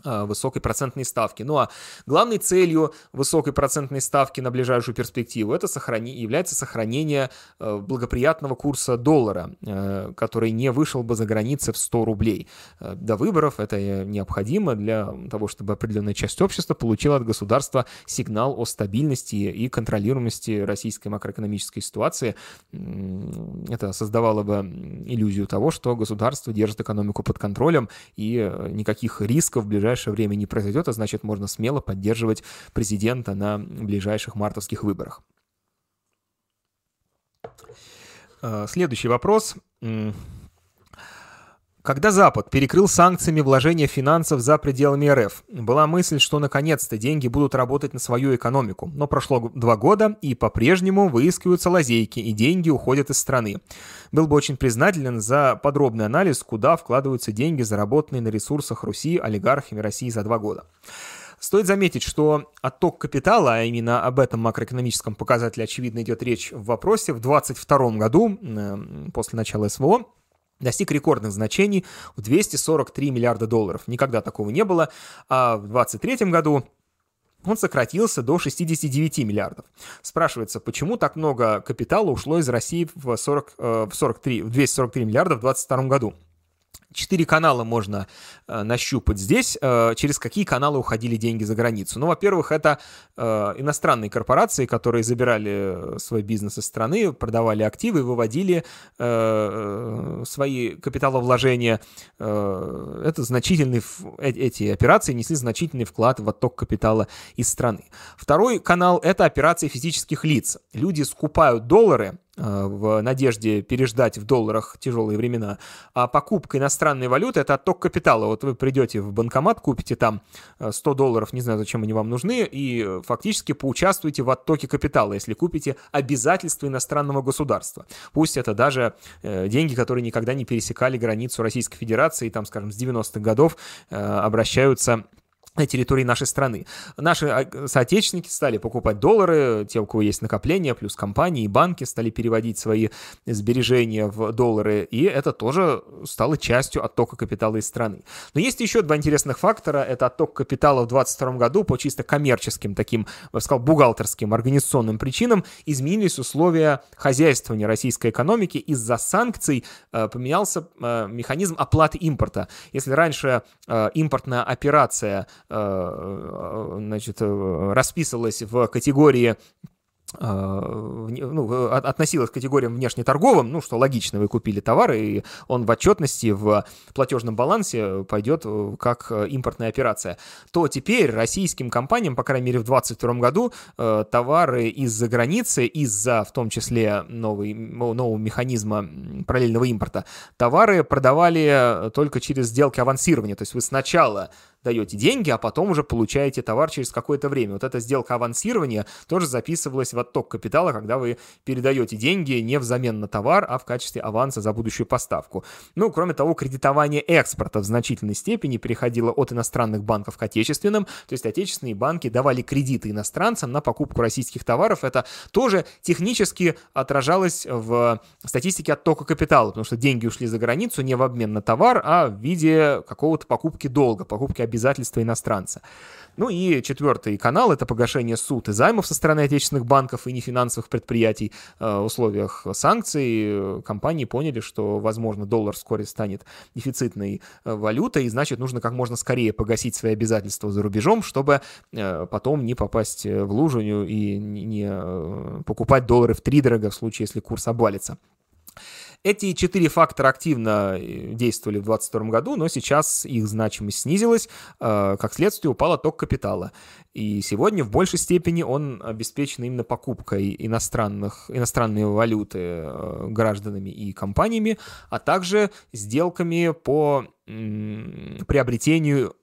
высокой процентной ставки. Ну а главной целью высокой процентной ставки на ближайшую перспективу это сохрани... является сохранение э, благоприятного курса доллара, э, который не вышел бы за границы в 100 рублей. До выборов это необходимо для того, чтобы определенная часть общества получила от государства сигнал о стабильности и контролируемости российской макроэкономической ситуации. Это создавало бы иллюзию того, что государство держит экономику под контролем и никаких рисков в ближайшем ближайшее время не произойдет, а значит можно смело поддерживать президента на ближайших мартовских выборах. Э, следующий вопрос. Когда Запад перекрыл санкциями вложения финансов за пределами РФ, была мысль, что наконец-то деньги будут работать на свою экономику. Но прошло два года, и по-прежнему выискиваются лазейки, и деньги уходят из страны. Был бы очень признателен за подробный анализ, куда вкладываются деньги, заработанные на ресурсах Руси олигархами России за два года. Стоит заметить, что отток капитала, а именно об этом макроэкономическом показателе, очевидно, идет речь в вопросе, в 2022 году, после начала СВО, достиг рекордных значений в 243 миллиарда долларов. Никогда такого не было. А в 2023 году он сократился до 69 миллиардов. Спрашивается, почему так много капитала ушло из России в, 40, э, в, 43, в 243 миллиарда в 2022 году? Четыре канала можно э, нащупать здесь. Э, через какие каналы уходили деньги за границу? Ну, во-первых, это э, иностранные корпорации, которые забирали свой бизнес из страны, продавали активы, выводили э, э свои капиталовложения. Э, это значительный, э, эти операции несли значительный вклад в отток капитала из страны. Второй канал — это операции физических лиц. Люди скупают доллары, Э, в надежде переждать в долларах тяжелые времена. А покупка иностранной валюты — это отток капитала. Вот вы придете в банкомат, купите там 100 э, долларов, не знаю, зачем они вам нужны, и фактически поучаствуете в оттоке капитала, если купите обязательства иностранного государства. Пусть это даже э, деньги, которые никогда не пересекали границу Российской Федерации, там, скажем, с 90-х годов обращаются на территории нашей страны. Наши а, соотечественники стали покупать доллары, те, у кого есть накопления, плюс компании и банки стали переводить свои сбережения в доллары, и это тоже стало частью оттока капитала из страны. Но есть еще два интересных фактора. Это отток капитала в 2022 году по чисто коммерческим, таким, я бы сказал, бухгалтерским, организационным причинам изменились условия хозяйствования российской экономики. Из-за санкций э, поменялся э, механизм оплаты импорта. Если раньше э, импортная операция значит, э, расписывалась в категории Э, ну, относилась к категориям внешнеторговым, ну, что логично, вы купили товар, и он в отчетности, в платежном балансе пойдет э, как э, импортная операция, то теперь российским компаниям, по крайней мере, в 2022 году товары из-за границы, из-за, в том числе, новый, нового механизма параллельного импорта, товары продавали только через сделки авансирования, то есть вы сначала даете деньги, а потом уже получаете товар через какое-то время. Вот эта сделка авансирования тоже записывалась в отток капитала, когда вы передаете деньги не взамен на товар, а в качестве аванса за будущую поставку. Ну, кроме того, кредитование экспорта в значительной степени переходило от иностранных банков к отечественным, то есть отечественные банки давали кредиты иностранцам на покупку российских товаров. Это тоже технически отражалось в статистике оттока капитала, потому что деньги ушли за границу не в обмен на товар, а в виде какого-то покупки долга, покупки обязательства иностранца. Ну и четвертый канал — это погашение суд и займов со стороны отечественных банков и нефинансовых предприятий. Э, в условиях санкций компании поняли, что, возможно, доллар вскоре станет дефицитной э, валютой, и значит, нужно как можно скорее погасить свои обязательства за рубежом, чтобы э, потом не попасть в лужу и не покупать доллары в три дорого в случае, если курс обвалится. Эти четыре фактора активно э, действовали в 2022 году, но сейчас их значимость снизилась, э, как следствие упал отток капитала. И сегодня в большей степени он обеспечен именно покупкой иностранных, иностранной валюты э, гражданами и компаниями, а также сделками по приобретению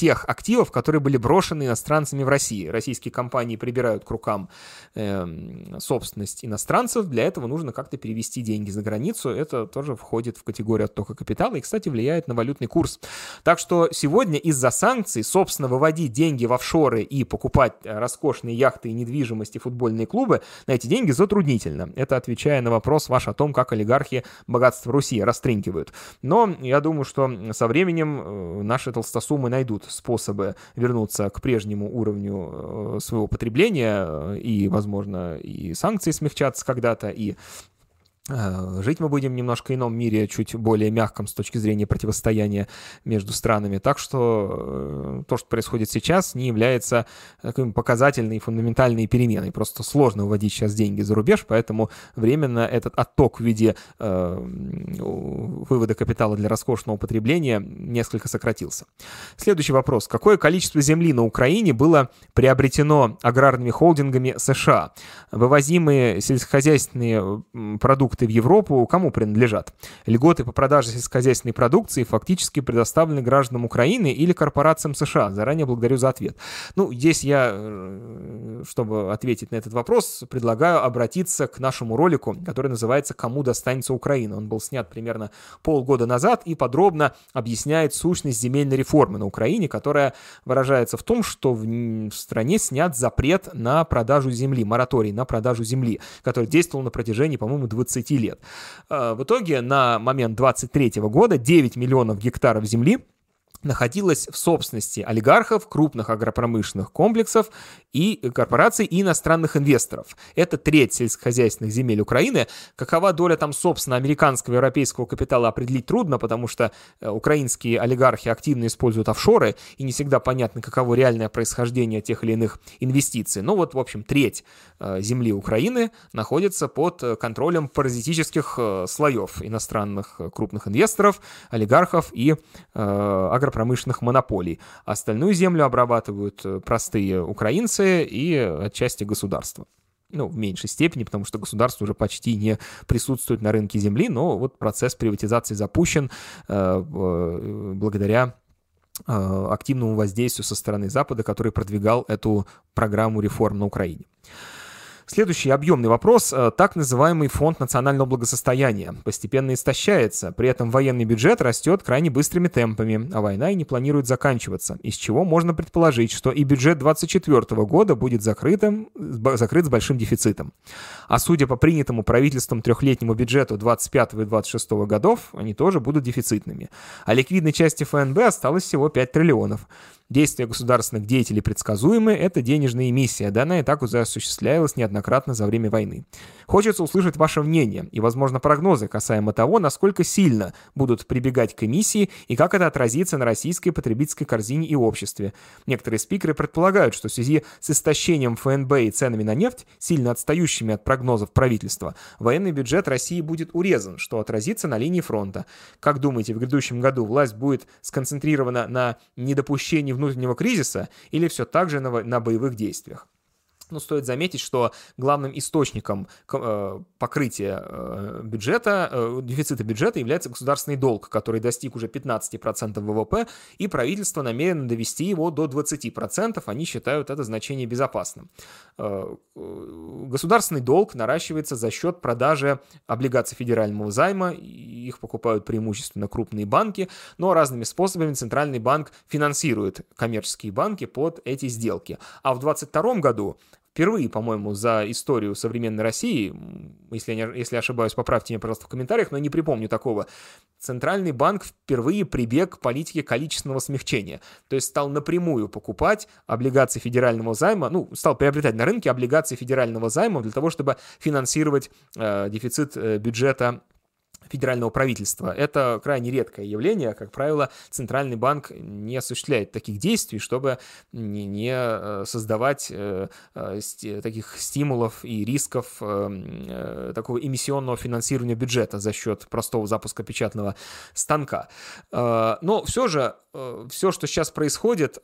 тех активов, которые были брошены иностранцами в России. Российские компании прибирают к рукам э, собственность иностранцев, для этого нужно как-то перевести деньги за границу, это тоже входит в категорию оттока капитала и, кстати, влияет на валютный курс. Так что сегодня из-за санкций, собственно, выводить деньги в офшоры и покупать э, роскошные яхты и недвижимость и футбольные клубы на эти деньги затруднительно. Это отвечая на вопрос ваш о том, как олигархи богатство Руси растринкивают. Но я думаю, что со временем э, наши толстосумы найдут способы вернуться к прежнему уровню э, своего потребления, э, и, возможно, и санкции смягчатся когда-то, и жить мы будем в немножко ином мире, чуть более мягком с точки зрения противостояния между странами. Так что э, то, что происходит сейчас, не является такой показательной фундаментальной переменой. Просто сложно выводить сейчас деньги за рубеж, поэтому временно этот отток в виде э, вывода капитала для роскошного потребления несколько сократился. Следующий вопрос. Какое количество земли на Украине было приобретено аграрными холдингами США? Вывозимые сельскохозяйственные продукты продукты в Европу кому принадлежат? Льготы по продаже сельскохозяйственной продукции фактически предоставлены гражданам Украины или корпорациям США. Заранее благодарю за ответ. Ну, здесь я, э, чтобы ответить на этот вопрос, предлагаю обратиться к нашему ролику, который называется «Кому достанется Украина?». Он был снят примерно полгода назад и подробно объясняет сущность земельной реформы на Украине, которая выражается в том, что в стране снят запрет на продажу земли, мораторий на продажу земли, который действовал на протяжении, по-моему, 20 20 лет. А, в итоге на момент 23 года 9 миллионов гектаров земли находилась в собственности олигархов, крупных агропромышленных комплексов и корпораций и иностранных инвесторов. Это треть сельскохозяйственных земель Украины. Какова доля там, собственно, американского и европейского капитала определить трудно, потому что э, украинские олигархи активно используют офшоры, и не всегда понятно, каково реальное происхождение тех или иных инвестиций. Но вот, в общем, треть э, земли Украины находится под э, контролем паразитических слоев иностранных крупных инвесторов, олигархов и агропромышленных агропромышленных монополий. Остальную землю обрабатывают э, простые украинцы и отчасти государство ну, в меньшей степени, потому что государство уже почти не присутствует на рынке земли, но вот процесс приватизации запущен э, благодаря э, активному воздействию со стороны Запада, который продвигал эту программу реформ на Украине. Следующий объемный вопрос. Э, так называемый фонд национального благосостояния постепенно истощается, при этом военный бюджет растет крайне быстрыми темпами, а война и не планирует заканчиваться, из чего можно предположить, что и бюджет 2024 года будет закрытым, закрыт с большим дефицитом. А судя по принятому правительством трехлетнему бюджету 25 и 26 годов, они тоже будут дефицитными. А ликвидной части ФНБ осталось всего 5 триллионов. Действия государственных деятелей предсказуемы, это денежная эмиссия, да она и так уже осуществлялась неоднократно за время войны. Хочется услышать ваше мнение и, возможно, прогнозы касаемо того, насколько сильно будут прибегать к эмиссии и как это отразится на российской потребительской корзине и обществе. Некоторые спикеры предполагают, что в связи с истощением ФНБ и ценами на нефть, сильно отстающими от прогнозов правительства, военный бюджет России будет урезан, что отразится на линии фронта. Как думаете, в грядущем году власть будет сконцентрирована на недопущении внутреннего кризиса или все так же на, на боевых действиях? Но стоит заметить, что главным источником э, покрытия э, бюджета, э, дефицита бюджета является государственный долг, который достиг уже 15% ВВП, и правительство намерено довести его до 20%. Они считают это значение безопасным. Государственный долг наращивается за счет продажи облигаций федерального займа. Их покупают преимущественно крупные банки, но разными способами Центральный банк финансирует коммерческие банки под эти сделки. А в 2022 году впервые, по-моему, за историю современной России, если я, не, если я ошибаюсь, поправьте меня, пожалуйста, в комментариях, но не припомню такого, Центральный банк впервые прибег к политике количественного смягчения, то есть стал напрямую покупать облигации федерального займа, ну, стал приобретать на рынке облигации федерального займа для того, чтобы финансировать э, дефицит э, бюджета федерального правительства. Это крайне редкое явление. Как правило, Центральный банк не осуществляет таких действий, чтобы не, э, создавать э, э, таких стимулов и рисков такого эмиссионного финансирования бюджета за счет простого запуска печатного станка. Но все же все, что сейчас происходит,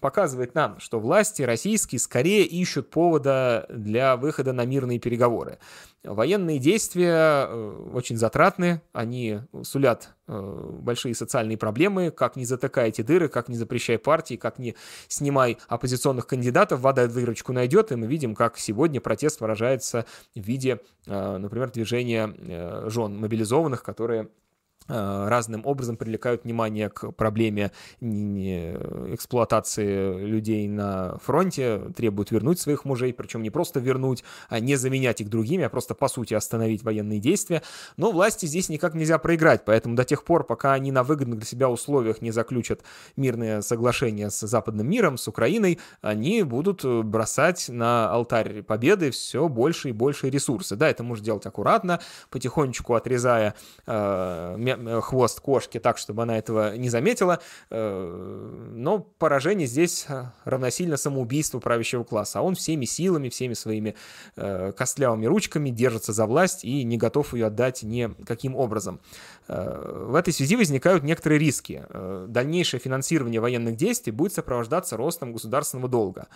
показывает нам, что власти российские скорее ищут повода для выхода на мирные переговоры. Военные действия очень затратны, они сулят большие социальные проблемы, как не затыкай эти дыры, как не запрещай партии, как не снимай оппозиционных кандидатов, вода дырочку найдет, и мы видим, как сегодня протест выражается в виде, например, движения жен мобилизованных, которые Э, разным образом привлекают внимание к проблеме эксплуатации людей на фронте, требуют вернуть своих мужей, причем не просто вернуть, а не заменять их другими, а просто по сути остановить военные действия. Но власти здесь никак нельзя проиграть, поэтому до тех пор, пока они на выгодных для себя условиях не заключат мирное соглашение с западным миром, с Украиной, они будут бросать на алтарь победы все больше и больше ресурсы. Да, это можно делать аккуратно, потихонечку отрезая э, Э, хвост кошки так, чтобы она этого не заметила. Э, но поражение здесь э, равносильно самоубийству правящего класса. А он всеми силами, всеми своими костлявыми ручками держится за власть и не готов ее отдать никаким образом. В этой связи возникают некоторые риски. Дальнейшее финансирование военных действий будет сопровождаться ростом государственного долга.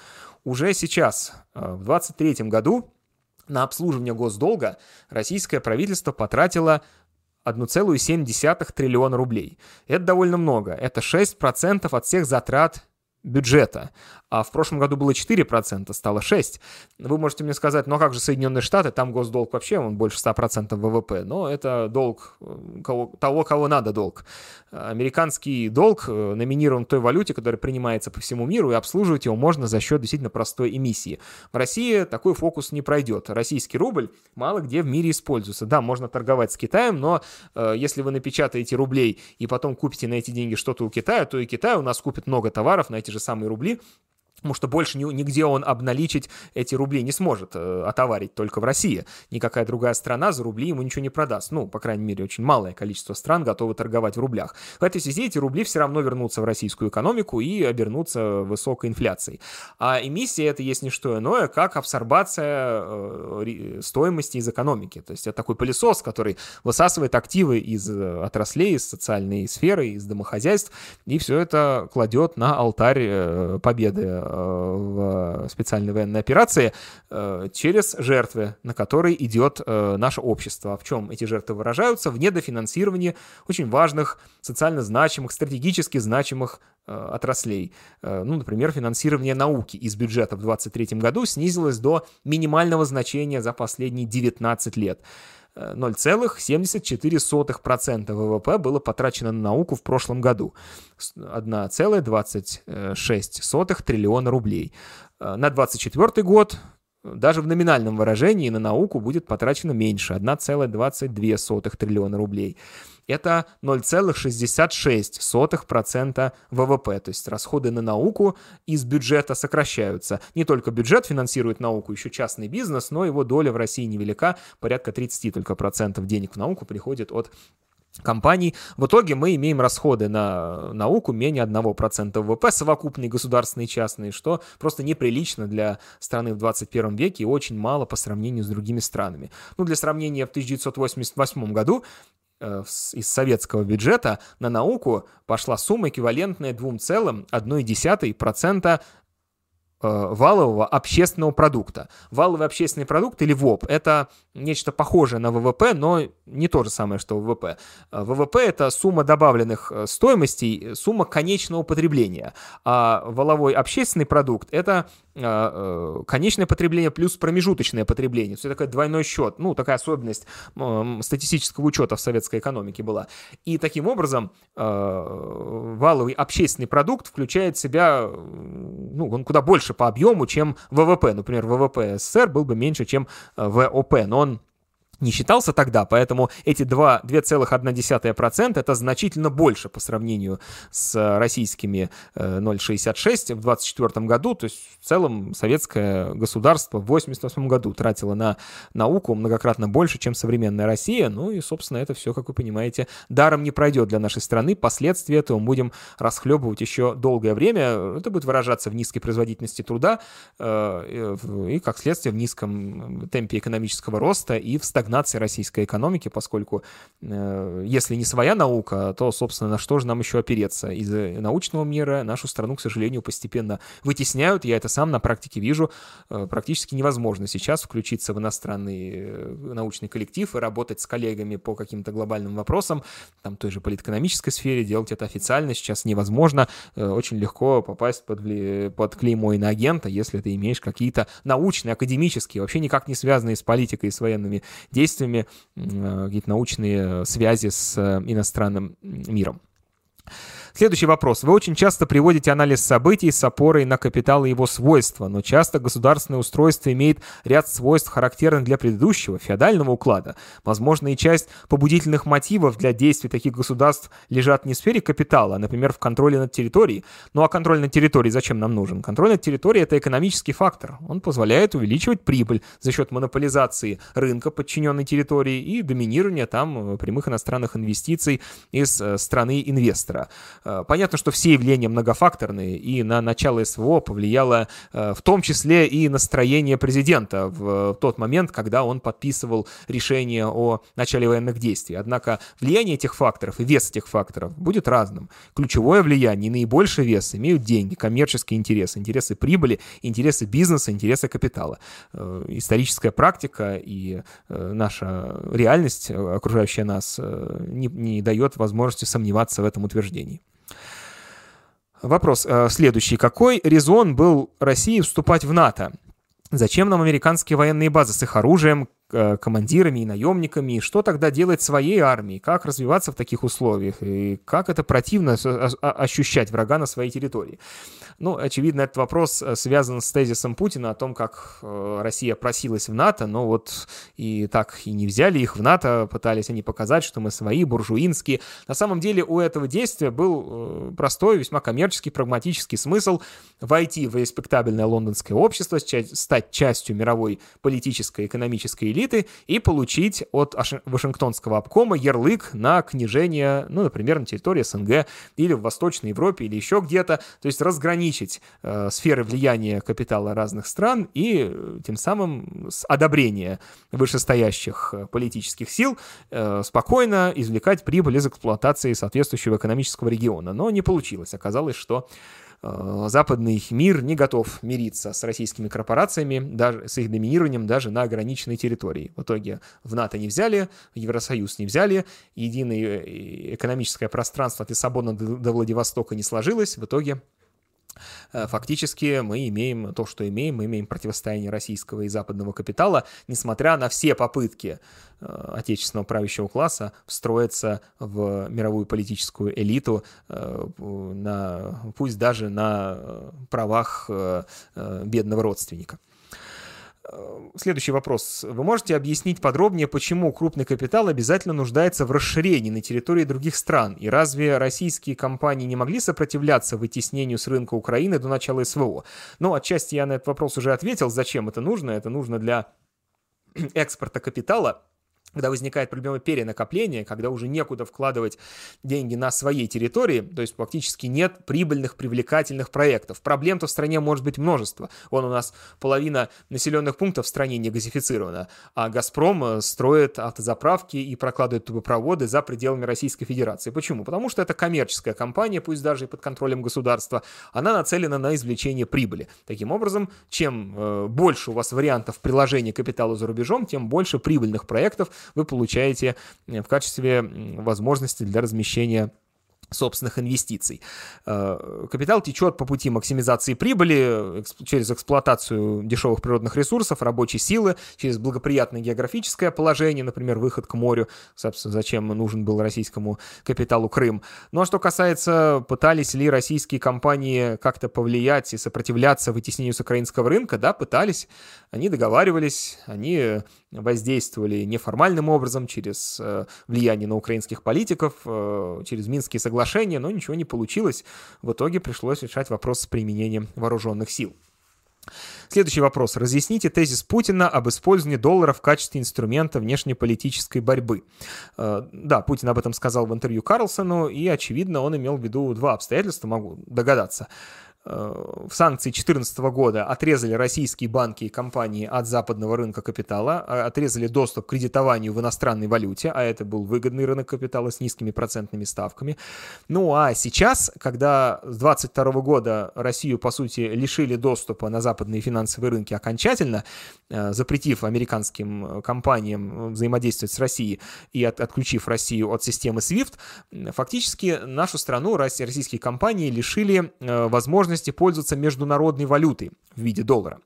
Уже сейчас, в 2023 году, на обслуживание госдолга российское правительство потратило 1,7 триллиона рублей. Это довольно много. Это 6% от всех затрат бюджета. А в прошлом году было 4%, стало 6%. Вы можете мне сказать, ну а как же Соединенные Штаты, там госдолг вообще он больше 100% ВВП. Но это долг э, кого, того, кого надо долг. Американский долг э, номинирован в той валюте, которая принимается по всему миру, и обслуживать его можно за счет действительно простой эмиссии. В России такой фокус не пройдет. Российский рубль мало где в мире используется. Да, можно торговать с Китаем, но э, если вы напечатаете рублей и потом купите на эти деньги что-то у Китая, то и Китай у нас купит много товаров на эти же самые рубли, потому что больше нигде он обналичить эти рубли не сможет, э, отоварить только в России. Никакая другая страна за рубли ему ничего не продаст. Ну, по крайней мере, очень малое количество стран готовы торговать в рублях. В этой связи эти рубли все равно вернутся в российскую экономику и обернутся высокой инфляцией. А эмиссия это есть не что иное, как абсорбация э, стоимости из экономики. То есть это такой пылесос, который высасывает активы из э, отраслей, из социальной сферы, из домохозяйств, и все это кладет на алтарь победы в специальной военной операции э, через жертвы, на которые идет э, наше общество. В чем эти жертвы выражаются? В недофинансировании очень важных, социально значимых, стратегически значимых э, отраслей. Ну, например, финансирование науки из бюджета в 2023 году снизилось до минимального значения за последние 19 лет. 0,74% ВВП было потрачено на науку в прошлом году. 1,26 триллиона рублей. Э, на 2024 год даже в номинальном выражении на науку будет потрачено меньше, 1,22 триллиона рублей. Это 0,66% ВВП, то есть расходы на науку из бюджета сокращаются. Не только бюджет финансирует науку, еще частный бизнес, но его доля в России невелика, порядка 30 только процентов денег в науку приходит от компаний. В итоге мы имеем расходы на науку менее 1% ВВП, совокупные государственные и частные, что просто неприлично для страны в 21 веке и очень мало по сравнению с другими странами. Ну, для сравнения, в 1988 году из советского бюджета на науку пошла сумма, эквивалентная 2,1% Э, валового общественного продукта. Валовый общественный продукт или ВОП – это нечто похожее на ВВП, но не то же самое, что ВВП. Э, ВВП – это сумма добавленных э, стоимостей, сумма конечного потребления. А валовой общественный продукт – это конечное потребление плюс промежуточное потребление. Это такой двойной счет. Ну, такая особенность статистического учета в советской экономике была. И таким образом валовый общественный продукт включает в себя, ну, он куда больше по объему, чем ВВП. Например, ВВП СССР был бы меньше, чем э, ВОП, но он не считался тогда, поэтому эти 2,1% это значительно больше по сравнению с российскими 0,66 э, в 2024 году, то есть в целом советское государство в 1988 году тратило на науку многократно больше, чем современная Россия, ну и, собственно, это все, как вы понимаете, даром не пройдет для нашей страны, последствия этого мы будем расхлебывать еще долгое время, это будет выражаться в низкой производительности труда э, и, как следствие, в низком темпе экономического роста и в стагнации стагнации российской экономики, поскольку э, если не своя наука, то, собственно, на что же нам еще опереться? Из научного мира нашу страну, к сожалению, постепенно вытесняют. Я это сам на практике вижу. Э, практически невозможно сейчас включиться в иностранный э, научный коллектив и работать с коллегами по каким-то глобальным вопросам, там той же политэкономической сфере, делать это официально сейчас невозможно. Э, очень легко попасть под, под клеймо иноагента, если ты имеешь какие-то научные, академические, вообще никак не связанные с политикой и с военными действиями, э, какие-то научные связи с э, иностранным миром. Следующий вопрос. Вы очень часто приводите анализ событий с опорой на капитал и его свойства, но часто государственное устройство имеет ряд свойств, характерных для предыдущего, феодального уклада. Возможно, и часть побудительных мотивов для действий таких государств лежат не в сфере капитала, а, например, в контроле над территорией. Ну а контроль над территорией зачем нам нужен? Контроль над территорией — это экономический фактор. Он позволяет увеличивать прибыль за счет монополизации рынка подчиненной территории и доминирования там э, прямых иностранных инвестиций из э, страны инвестора. Э, понятно, что все явления многофакторные, и на начало СВО повлияло э, в том числе и настроение президента в тот момент, когда он подписывал решение о начале военных действий. Однако влияние этих факторов и вес этих факторов будет разным. Ключевое влияние, наибольший вес имеют деньги, коммерческие интересы, интересы прибыли, интересы бизнеса, интересы капитала. Э, историческая практика и наша реальность, окружающая нас, не, не дает возможности сомневаться в этом утверждении. Вопрос э, следующий. Какой резон был России вступать в НАТО? Зачем нам американские военные базы с их оружием, командирами и наемниками, что тогда делать своей армии, как развиваться в таких условиях, и как это противно ощущать врага на своей территории. Ну, очевидно, этот вопрос э, связан с тезисом Путина о том, как э, Россия просилась в НАТО, но вот и так и не взяли их в НАТО, пытались они показать, что мы свои, буржуинские. На самом деле у этого действия был простой, весьма коммерческий, прагматический смысл войти в респектабельное лондонское общество, стать частью мировой политической, экономической элиты и получить от Вашингтонского обкома ярлык на княжение, ну, например, на территории СНГ или в Восточной Европе или еще где-то, то есть разграничить э, сферы влияния капитала разных стран и э, тем самым с одобрения вышестоящих э, политических сил э, спокойно извлекать прибыль из эксплуатации соответствующего экономического региона. Но не получилось. Оказалось, что западный мир не готов мириться с российскими корпорациями, даже с их доминированием даже на ограниченной территории. В итоге в НАТО не взяли, в Евросоюз не взяли, единое э, экономическое пространство от Лиссабона до Владивостока не сложилось. В итоге Э, фактически мы имеем то, что имеем, мы имеем противостояние российского и западного капитала, несмотря на все попытки э, отечественного правящего класса встроиться в мировую политическую элиту, э, на, пусть даже на правах бедного родственника. Э, следующий вопрос. Вы можете объяснить подробнее, почему крупный капитал обязательно нуждается в расширении на территории других стран? И разве российские компании не могли сопротивляться вытеснению с рынка Украины до начала СВО? Ну, отчасти я на этот вопрос уже ответил. Зачем это нужно? Это нужно для экспорта капитала когда возникает проблема перенакопления, когда уже некуда вкладывать деньги на своей территории, то есть фактически нет прибыльных, привлекательных проектов. Проблем-то в стране может быть множество. Вон у нас половина населенных пунктов в стране не газифицирована, а «Газпром» э, строит автозаправки и прокладывает трубопроводы за пределами Российской Федерации. Почему? Потому что это коммерческая компания, пусть даже и под контролем государства, она нацелена на извлечение прибыли. Таким образом, чем э, больше у вас вариантов приложения капитала за рубежом, тем больше прибыльных проектов вы получаете в качестве возможности для размещения собственных инвестиций. Э, капитал течет по пути максимизации прибыли через эксплуатацию дешевых природных ресурсов, рабочей силы, через благоприятное географическое положение, например, выход к морю, собственно, зачем нужен был российскому капиталу Крым. Ну а что касается, пытались ли российские компании как-то повлиять и сопротивляться вытеснению с украинского рынка, да, пытались. Они договаривались, они воздействовали неформальным образом через э, влияние на украинских политиков, э, через Минские соглашения, но ничего не получилось. В итоге пришлось решать вопрос с применением вооруженных сил. Следующий вопрос. Разъясните тезис Путина об использовании доллара в качестве инструмента внешнеполитической борьбы. Э, да, Путин об этом сказал в интервью Карлсону, и, очевидно, он имел в виду два обстоятельства, могу догадаться в санкции 2014 года отрезали российские банки и компании от западного рынка капитала, а, отрезали доступ к кредитованию в иностранной валюте, а это был выгодный рынок капитала с низкими процентными ставками. Ну а сейчас, когда с 2022 года Россию, по сути, лишили доступа на западные финансовые рынки окончательно, э, запретив американским компаниям взаимодействовать с Россией и от, отключив Россию от системы SWIFT, фактически нашу страну, российские компании лишили э, возможности возможности пользоваться международной валютой в виде доллара.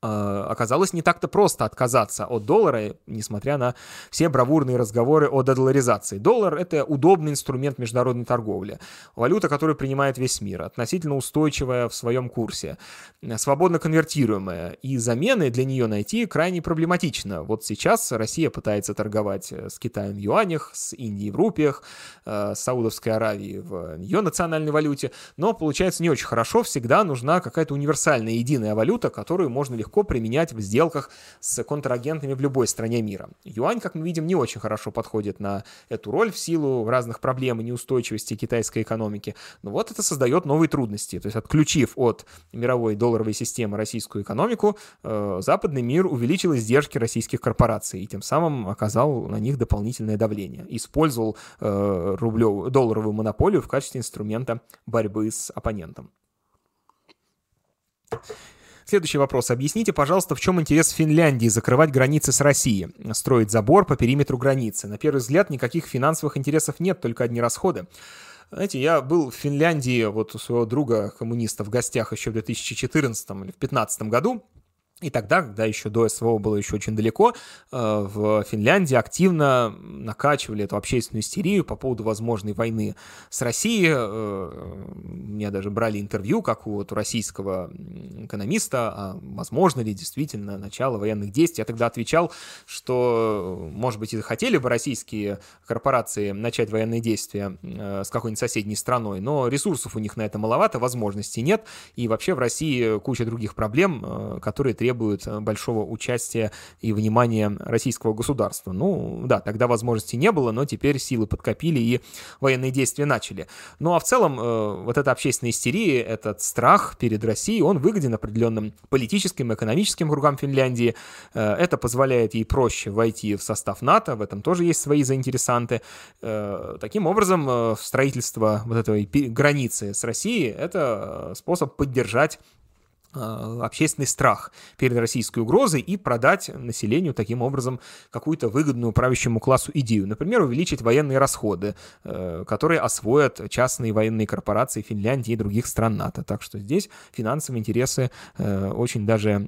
А, оказалось не так-то просто отказаться от доллара, несмотря на все бравурные разговоры о додоларизации. Доллар — это удобный инструмент международной торговли. Валюта, которую принимает весь мир, относительно устойчивая в своем курсе, свободно конвертируемая, и замены для нее найти крайне проблематично. Вот сейчас Россия пытается торговать с Китаем в юанях, с Индией в рупиях, э, с Саудовской Аравией в ее национальной валюте, но получается не очень хорошо, всегда нужна какая-то универсальная единая валюта, которую можно легко легко применять в сделках с контрагентами в любой стране мира. Юань, как мы видим, не очень хорошо подходит на эту роль в силу разных проблем и неустойчивости китайской экономики. Но вот это создает новые трудности. То есть отключив от мировой долларовой системы российскую экономику, э, западный мир увеличил издержки российских корпораций и тем самым оказал на них дополнительное давление. Использовал э, рублев, долларовую монополию в качестве инструмента борьбы с оппонентом. Следующий вопрос. Объясните, пожалуйста, в чем интерес Финляндии закрывать границы с Россией, строить забор по периметру границы? На первый взгляд, никаких финансовых интересов нет, только одни расходы. Знаете, я был в Финляндии вот у своего друга коммуниста в гостях еще в 2014 или в 2015 году, и тогда, когда еще до СВО было еще очень далеко, э, в Финляндии активно накачивали эту общественную истерию по поводу возможной войны с Россией. Э, мне даже брали интервью, как у вот российского экономиста, а возможно ли действительно начало военных действий. Я тогда отвечал, что, может быть, и хотели бы российские корпорации начать военные действия э, с какой-нибудь соседней страной, но ресурсов у них на это маловато, возможностей нет, и вообще в России куча других проблем, которые требуют требует э, большого участия и внимания российского государства. Ну, да, тогда возможности не было, но теперь силы подкопили и военные действия начали. Ну, а в целом, э, вот эта общественная истерия, этот страх перед Россией, он выгоден определенным политическим, экономическим кругам Финляндии. Э, это позволяет ей проще войти в состав НАТО, в этом тоже есть свои заинтересанты. Таким образом, строительство вот этой границы с Россией — это способ поддержать Э, общественный страх перед российской угрозой и продать населению таким образом какую-то выгодную правящему классу идею. Например, увеличить военные расходы, э, которые освоят частные военные корпорации Финляндии и других стран НАТО. Так что здесь финансовые интересы э, очень даже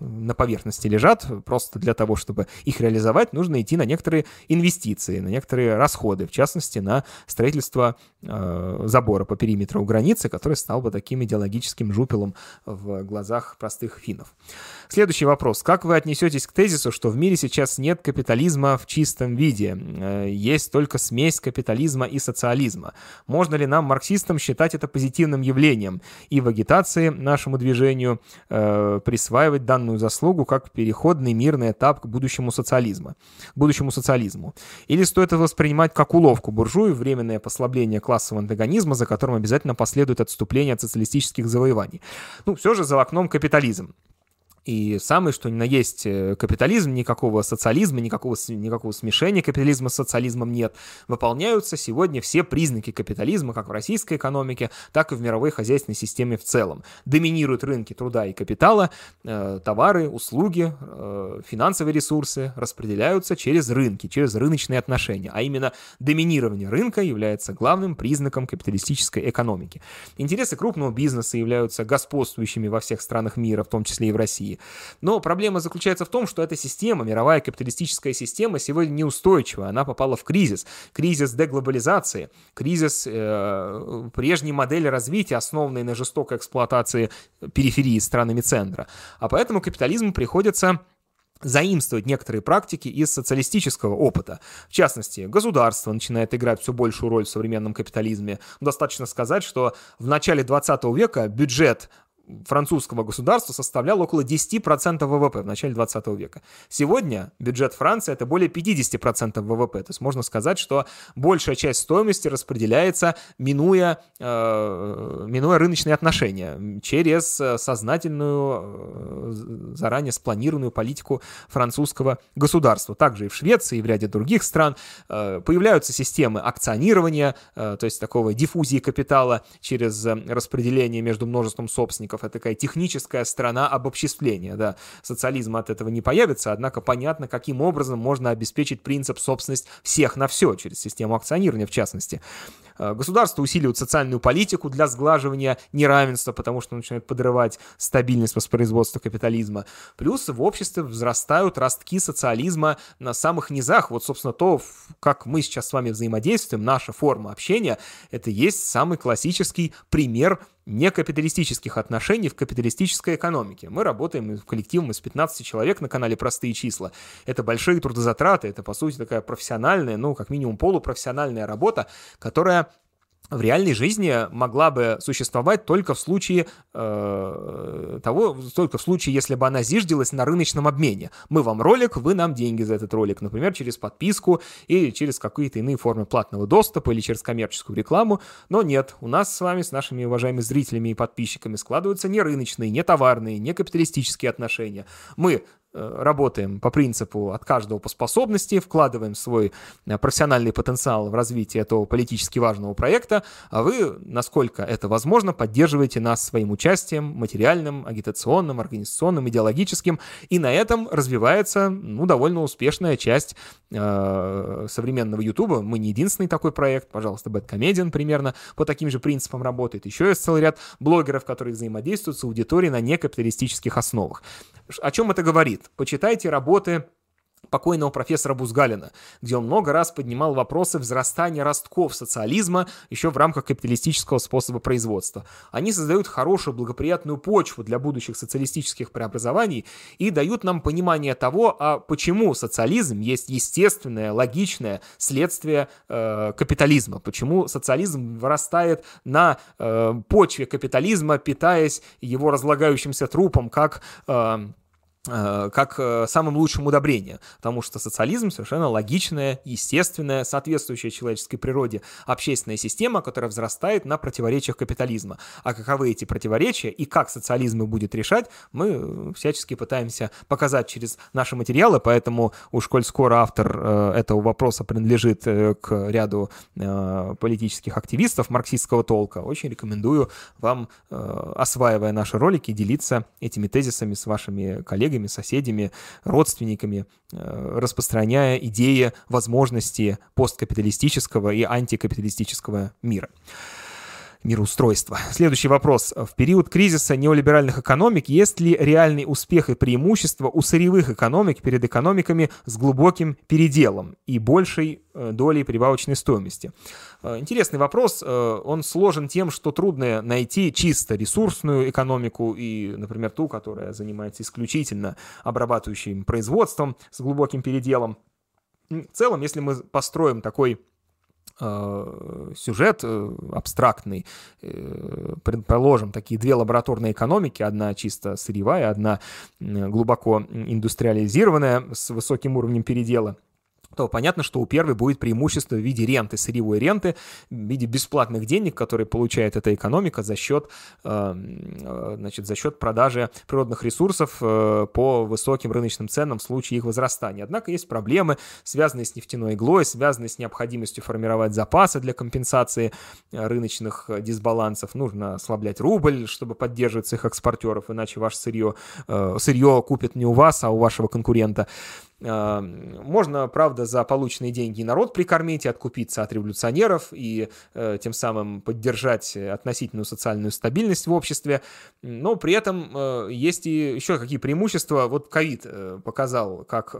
на поверхности лежат. Просто для того, чтобы их реализовать, нужно идти на некоторые инвестиции, на некоторые расходы, в частности, на строительство забора по периметру границы, который стал бы таким идеологическим жупелом идолом в глазах простых финнов. Следующий вопрос. Как вы отнесетесь к тезису, что в мире сейчас нет капитализма в чистом виде? Э, есть только смесь капитализма и социализма. Можно ли нам, марксистам, считать это позитивным явлением и в агитации нашему движению э, присваивать данную заслугу как переходный мирный этап к будущему социализму? будущему социализму? Или стоит это воспринимать как уловку буржуев, временное послабление классового антагонизма, за которым обязательно последует отступление от социалистических завоеваний? Ну, все же за окном капитализм. И самый, что ни на есть э, капитализм, никакого социализма, никакого, никакого смешения капитализма с социализмом нет. Выполняются сегодня все признаки капитализма, как в российской экономике, так и в мировой хозяйственной системе в целом. Доминируют рынки труда и капитала, э, товары, услуги, э, финансовые ресурсы распределяются через рынки, через рыночные отношения. А именно доминирование рынка является главным признаком капиталистической экономики. Интересы крупного бизнеса являются господствующими во всех странах мира, в том числе и в России. России. Но проблема заключается в том, что эта система, мировая капиталистическая система, сегодня неустойчива. Она попала в кризис. Кризис деглобализации, кризис э, прежней модели развития, основанной на жестокой эксплуатации периферии странами центра. А поэтому капитализму приходится заимствовать некоторые практики из социалистического опыта. В частности, государство начинает играть все большую роль в современном капитализме. Достаточно сказать, что в начале 20 века бюджет французского государства составлял около 10% ВВП в начале 20 века. Сегодня бюджет Франции это более 50% ВВП. То есть можно сказать, что большая часть стоимости распределяется, минуя, э, минуя рыночные отношения, через сознательную, э, заранее спланированную политику французского государства. Также и в Швеции, и в ряде других стран э, появляются системы акционирования, э, то есть такого диффузии капитала через распределение между множеством собственников это такая техническая сторона обобществления, да. Социализм от этого не появится, однако понятно, каким образом можно обеспечить принцип собственность всех на все, через систему акционирования в частности. Э, государство усиливает социальную политику для сглаживания неравенства, потому что начинает подрывать стабильность воспроизводства капитализма. Плюс в обществе взрастают ростки социализма на самых низах. Вот, собственно, то, как мы сейчас с вами взаимодействуем, наша форма общения, это есть самый классический пример некапиталистических отношений в капиталистической экономике. Мы работаем коллективом из 15 человек на канале «Простые числа». Это большие трудозатраты, это, по сути, такая профессиональная, ну, как минимум полупрофессиональная работа, которая в реальной жизни могла бы существовать только в случае э, того, только в случае, если бы она зиждилась на рыночном обмене. Мы вам ролик, вы нам деньги за этот ролик, например, через подписку или через какие-то иные формы платного доступа или через коммерческую рекламу. Но нет, у нас с вами, с нашими уважаемыми зрителями и подписчиками складываются не рыночные, не товарные, не капиталистические отношения. Мы работаем по принципу от каждого по способности, вкладываем свой э, профессиональный потенциал в развитие этого политически важного проекта, а вы, насколько это возможно, поддерживаете нас своим участием материальным, агитационным, организационным, идеологическим, и на этом развивается ну, довольно успешная часть э, современного Ютуба. Мы не единственный такой проект, пожалуйста, Бэткомедиан примерно по таким же принципам работает. Еще есть целый ряд блогеров, которые взаимодействуют с аудиторией на некапиталистических основах. О чем это говорит? Почитайте работы покойного профессора Бузгалина, где он много раз поднимал вопросы взрастания ростков социализма еще в рамках капиталистического способа производства. Они создают хорошую, благоприятную почву для будущих социалистических преобразований и дают нам понимание того, а почему социализм есть естественное, логичное следствие э, капитализма, почему социализм вырастает на э, почве капитализма, питаясь его разлагающимся трупом, как Э, как э, самым лучшим удобрением, потому что социализм совершенно логичная, естественная, соответствующая человеческой природе общественная система, которая взрастает на противоречиях капитализма. А каковы эти противоречия и как социализм их будет решать, мы всячески пытаемся показать через наши материалы, поэтому уж коль скоро автор э, этого вопроса принадлежит к ряду политических активистов марксистского толка, очень рекомендую вам, осваивая наши ролики, делиться этими тезисами с вашими коллегами, коллегами, соседями, родственниками, э, распространяя идеи возможности посткапиталистического и антикапиталистического мира мироустройства. Следующий вопрос. В период кризиса неолиберальных экономик есть ли реальный успех и преимущество у сырьевых экономик перед экономиками с глубоким переделом и большей э, долей прибавочной стоимости? Э, интересный вопрос. Э, он сложен тем, что трудно найти чисто ресурсную экономику и, например, ту, которая занимается исключительно обрабатывающим производством с глубоким переделом. В целом, если мы построим такой сюжет э, абстрактный. Э, предположим, такие две лабораторные экономики, одна чисто сырьевая, одна глубоко индустриализированная с высоким уровнем передела – то понятно, что у первой будет преимущество в виде ренты, сырьевой ренты, в виде бесплатных денег, которые получает эта экономика за счет, эм, э, значит, за счет продажи природных ресурсов э, по высоким рыночным ценам в случае их возрастания. Однако есть проблемы, связанные с нефтяной иглой, связанные с необходимостью формировать запасы для компенсации э, рыночных дисбалансов. Нужно ослаблять рубль, чтобы поддерживать своих экспортеров, иначе ваше сырье, сырье купят не у вас, а у вашего конкурента. Можно, правда, за полученные деньги народ прикормить и откупиться от революционеров и э, тем самым поддержать относительную социальную стабильность в обществе, но при этом э, есть и еще какие преимущества. Вот ковид э, показал, как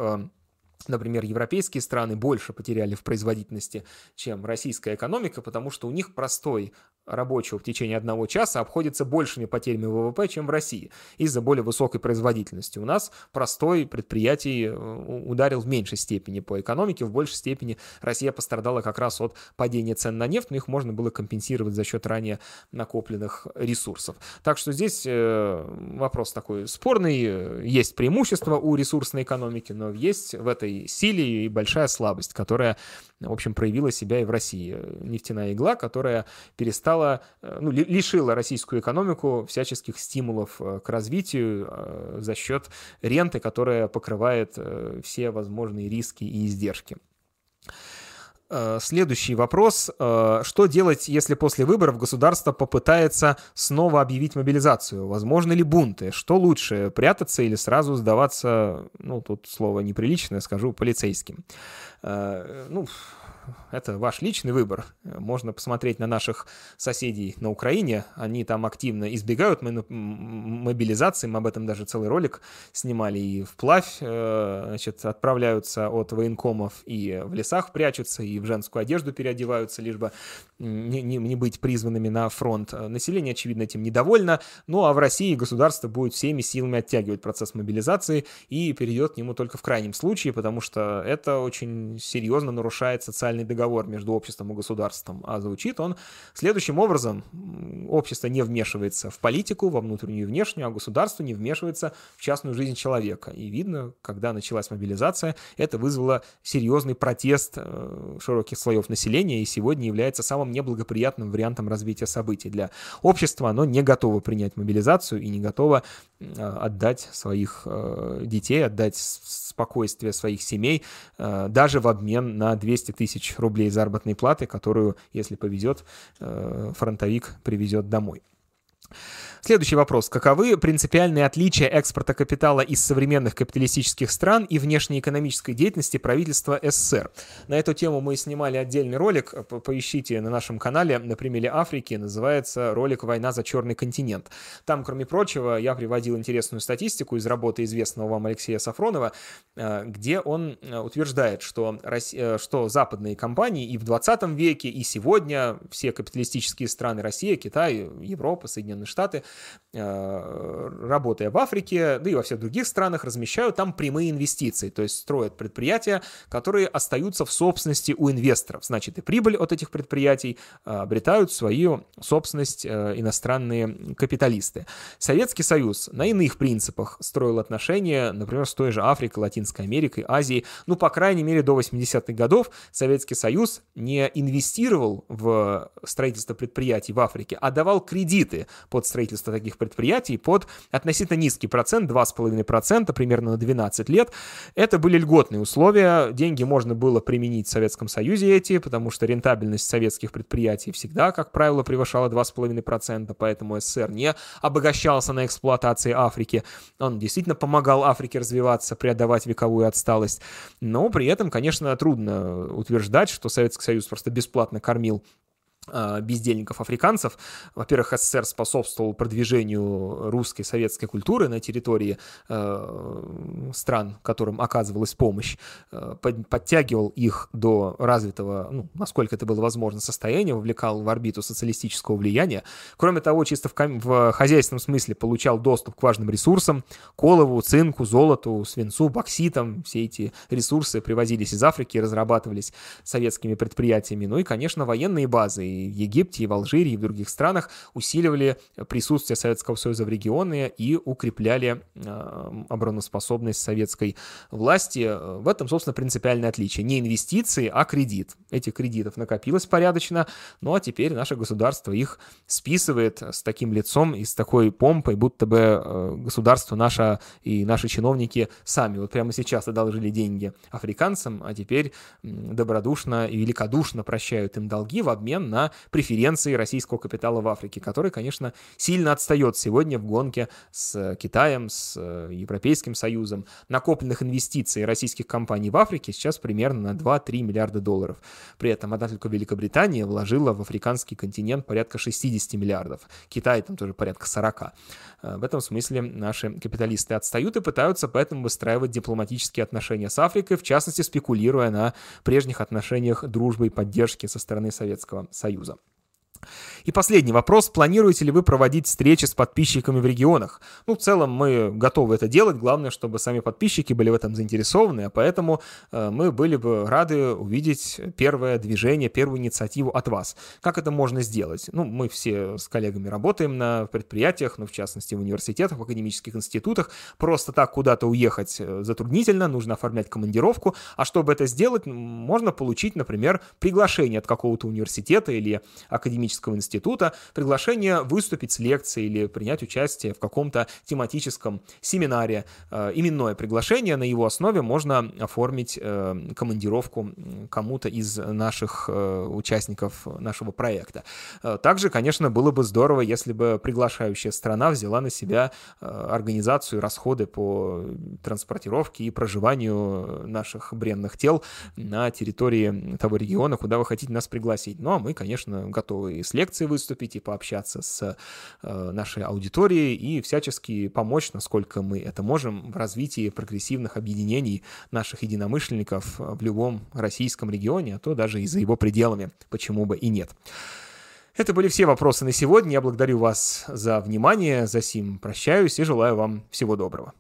Например, европейские страны больше потеряли в производительности, чем российская экономика, потому что у них простой рабочего в течение одного часа обходится большими потерями ВВП, чем в России, из-за более высокой производительности. У нас простой предприятий э, ударил в меньшей степени по экономике, в большей степени Россия пострадала как раз от падения цен на нефть, но их можно было компенсировать за счет ранее накопленных ресурсов. Так что здесь э, вопрос такой спорный. Есть преимущество у ресурсной экономики, но есть в этой силе и большая слабость, которая, в общем, проявила себя и в России. Нефтяная игла, которая перестала стала, э, ну, лишила российскую экономику всяческих стимулов э, к развитию э, за счет ренты, которая покрывает все возможные риски и издержки. Следующий вопрос. Что делать, если после выборов государство попытается снова объявить мобилизацию? Возможно ли бунты? Что лучше, прятаться или сразу сдаваться, ну, тут слово неприличное, скажу, полицейским? Ну, это ваш личный выбор. Можно посмотреть на наших соседей на Украине. Они там активно избегают мобилизации. Мы об этом даже целый ролик снимали. И вплавь э, значит, отправляются от военкомов и в лесах прячутся, и в женскую одежду переодеваются, лишь бы не, не, не быть призванными на фронт. Население, очевидно, этим недовольно. Ну а в России государство будет всеми силами оттягивать процесс мобилизации и перейдет к нему только в крайнем случае, потому что это очень серьезно нарушает социальный социальный договор между обществом и государством, а звучит он следующим образом. Общество не вмешивается в политику, во внутреннюю и внешнюю, а государство не вмешивается в частную жизнь человека. И видно, когда началась мобилизация, это вызвало серьезный протест э, широких слоев населения и сегодня является самым неблагоприятным вариантом развития событий для общества. Оно не готово принять мобилизацию и не готово э, отдать своих э, детей, отдать спокойствие своих семей даже в обмен на 200 тысяч рублей заработной платы, которую, если повезет, фронтовик привезет домой. Следующий вопрос. Каковы принципиальные отличия экспорта капитала из современных капиталистических стран и внешнеэкономической деятельности правительства СССР? На эту тему мы снимали отдельный ролик, поищите на нашем канале на примере Африки, называется ролик «Война за черный континент». Там, кроме прочего, я приводил интересную статистику из работы известного вам Алексея Сафронова, э, где он э, утверждает, что, э, что западные компании и в 20 веке, и сегодня все капиталистические страны Россия, Китай, Европа, Соединенные Штаты работая в Африке, да и во всех других странах, размещают там прямые инвестиции, то есть строят предприятия, которые остаются в собственности у инвесторов. Значит, и прибыль от этих предприятий э, обретают свою собственность э, иностранные капиталисты. Советский Союз на иных принципах строил отношения, например, с той же Африкой, Латинской Америкой, Азией. Ну, по крайней мере, до 80-х годов Советский Союз не инвестировал в строительство предприятий в Африке, а давал кредиты под строительство таких предприятий под относительно низкий процент, 2,5% примерно на 12 лет. Это были льготные условия, деньги можно было применить в Советском Союзе эти, потому что рентабельность советских предприятий всегда, как правило, превышала 2,5%, поэтому СССР не обогащался на эксплуатации Африки. Он действительно помогал Африке развиваться, преодолевать вековую отсталость. Но при этом, конечно, трудно утверждать, что Советский Союз просто бесплатно кормил а, бездельников-африканцев. Во-первых, СССР способствовал продвижению русской советской культуры на территории э, стран, которым оказывалась помощь, э, под, подтягивал их до развитого, ну, насколько это было возможно, состояния, вовлекал в орбиту социалистического влияния. Кроме того, чисто в, в хозяйственном смысле получал доступ к важным ресурсам, колову, цинку, золоту, свинцу, бокситам. Все эти ресурсы привозились из Африки и разрабатывались советскими предприятиями. Ну и, конечно, военные базы в Египте, и в Алжире, и в других странах усиливали присутствие Советского Союза в регионе и укрепляли э, обороноспособность советской власти. В этом, собственно, принципиальное отличие. Не инвестиции, а кредит. Этих кредитов накопилось порядочно, ну а теперь наше государство их списывает с таким лицом и с такой помпой, будто бы э, государство наше и наши чиновники сами вот прямо сейчас одолжили деньги африканцам, а теперь добродушно и великодушно прощают им долги в обмен на на преференции российского капитала в Африке, который, конечно, сильно отстает сегодня в гонке с Китаем, с э, Европейским Союзом. Накопленных инвестиций российских компаний в Африке сейчас примерно на 2-3 миллиарда долларов. При этом одна только Великобритания вложила в африканский континент порядка 60 миллиардов. Китай там тоже порядка 40. Э, в этом смысле наши капиталисты отстают и пытаются поэтому выстраивать дипломатические отношения с Африкой, в частности, спекулируя на прежних отношениях дружбы и поддержки со стороны Советского Союза. user. И последний вопрос. Планируете ли вы проводить встречи с подписчиками в регионах? Ну, в целом мы готовы это делать. Главное, чтобы сами подписчики были в этом заинтересованы. А поэтому э, мы были бы рады увидеть первое движение, первую инициативу от вас. Как это можно сделать? Ну, мы все с коллегами работаем на предприятиях, ну, в частности, в университетах, в академических институтах. Просто так куда-то уехать э, затруднительно, нужно оформлять командировку. А чтобы это сделать, можно получить, например, приглашение от какого-то университета или академического института института приглашение выступить с лекцией или принять участие в каком-то тематическом семинаре. Э, именное приглашение, на его основе можно оформить э, командировку кому-то из наших э, участников нашего проекта. Также, конечно, было бы здорово, если бы приглашающая страна взяла на себя организацию расходы по транспортировке и проживанию наших бренных тел на территории того региона, куда вы хотите нас пригласить. Ну, а мы, конечно, готовы и с лекцией выступить, и пообщаться с э, нашей аудиторией, и всячески помочь, насколько мы это можем, в развитии прогрессивных объединений наших единомышленников в любом российском регионе, а то даже и за его пределами, почему бы и нет. Это были все вопросы на сегодня. Я благодарю вас за внимание, за сим прощаюсь и желаю вам всего доброго.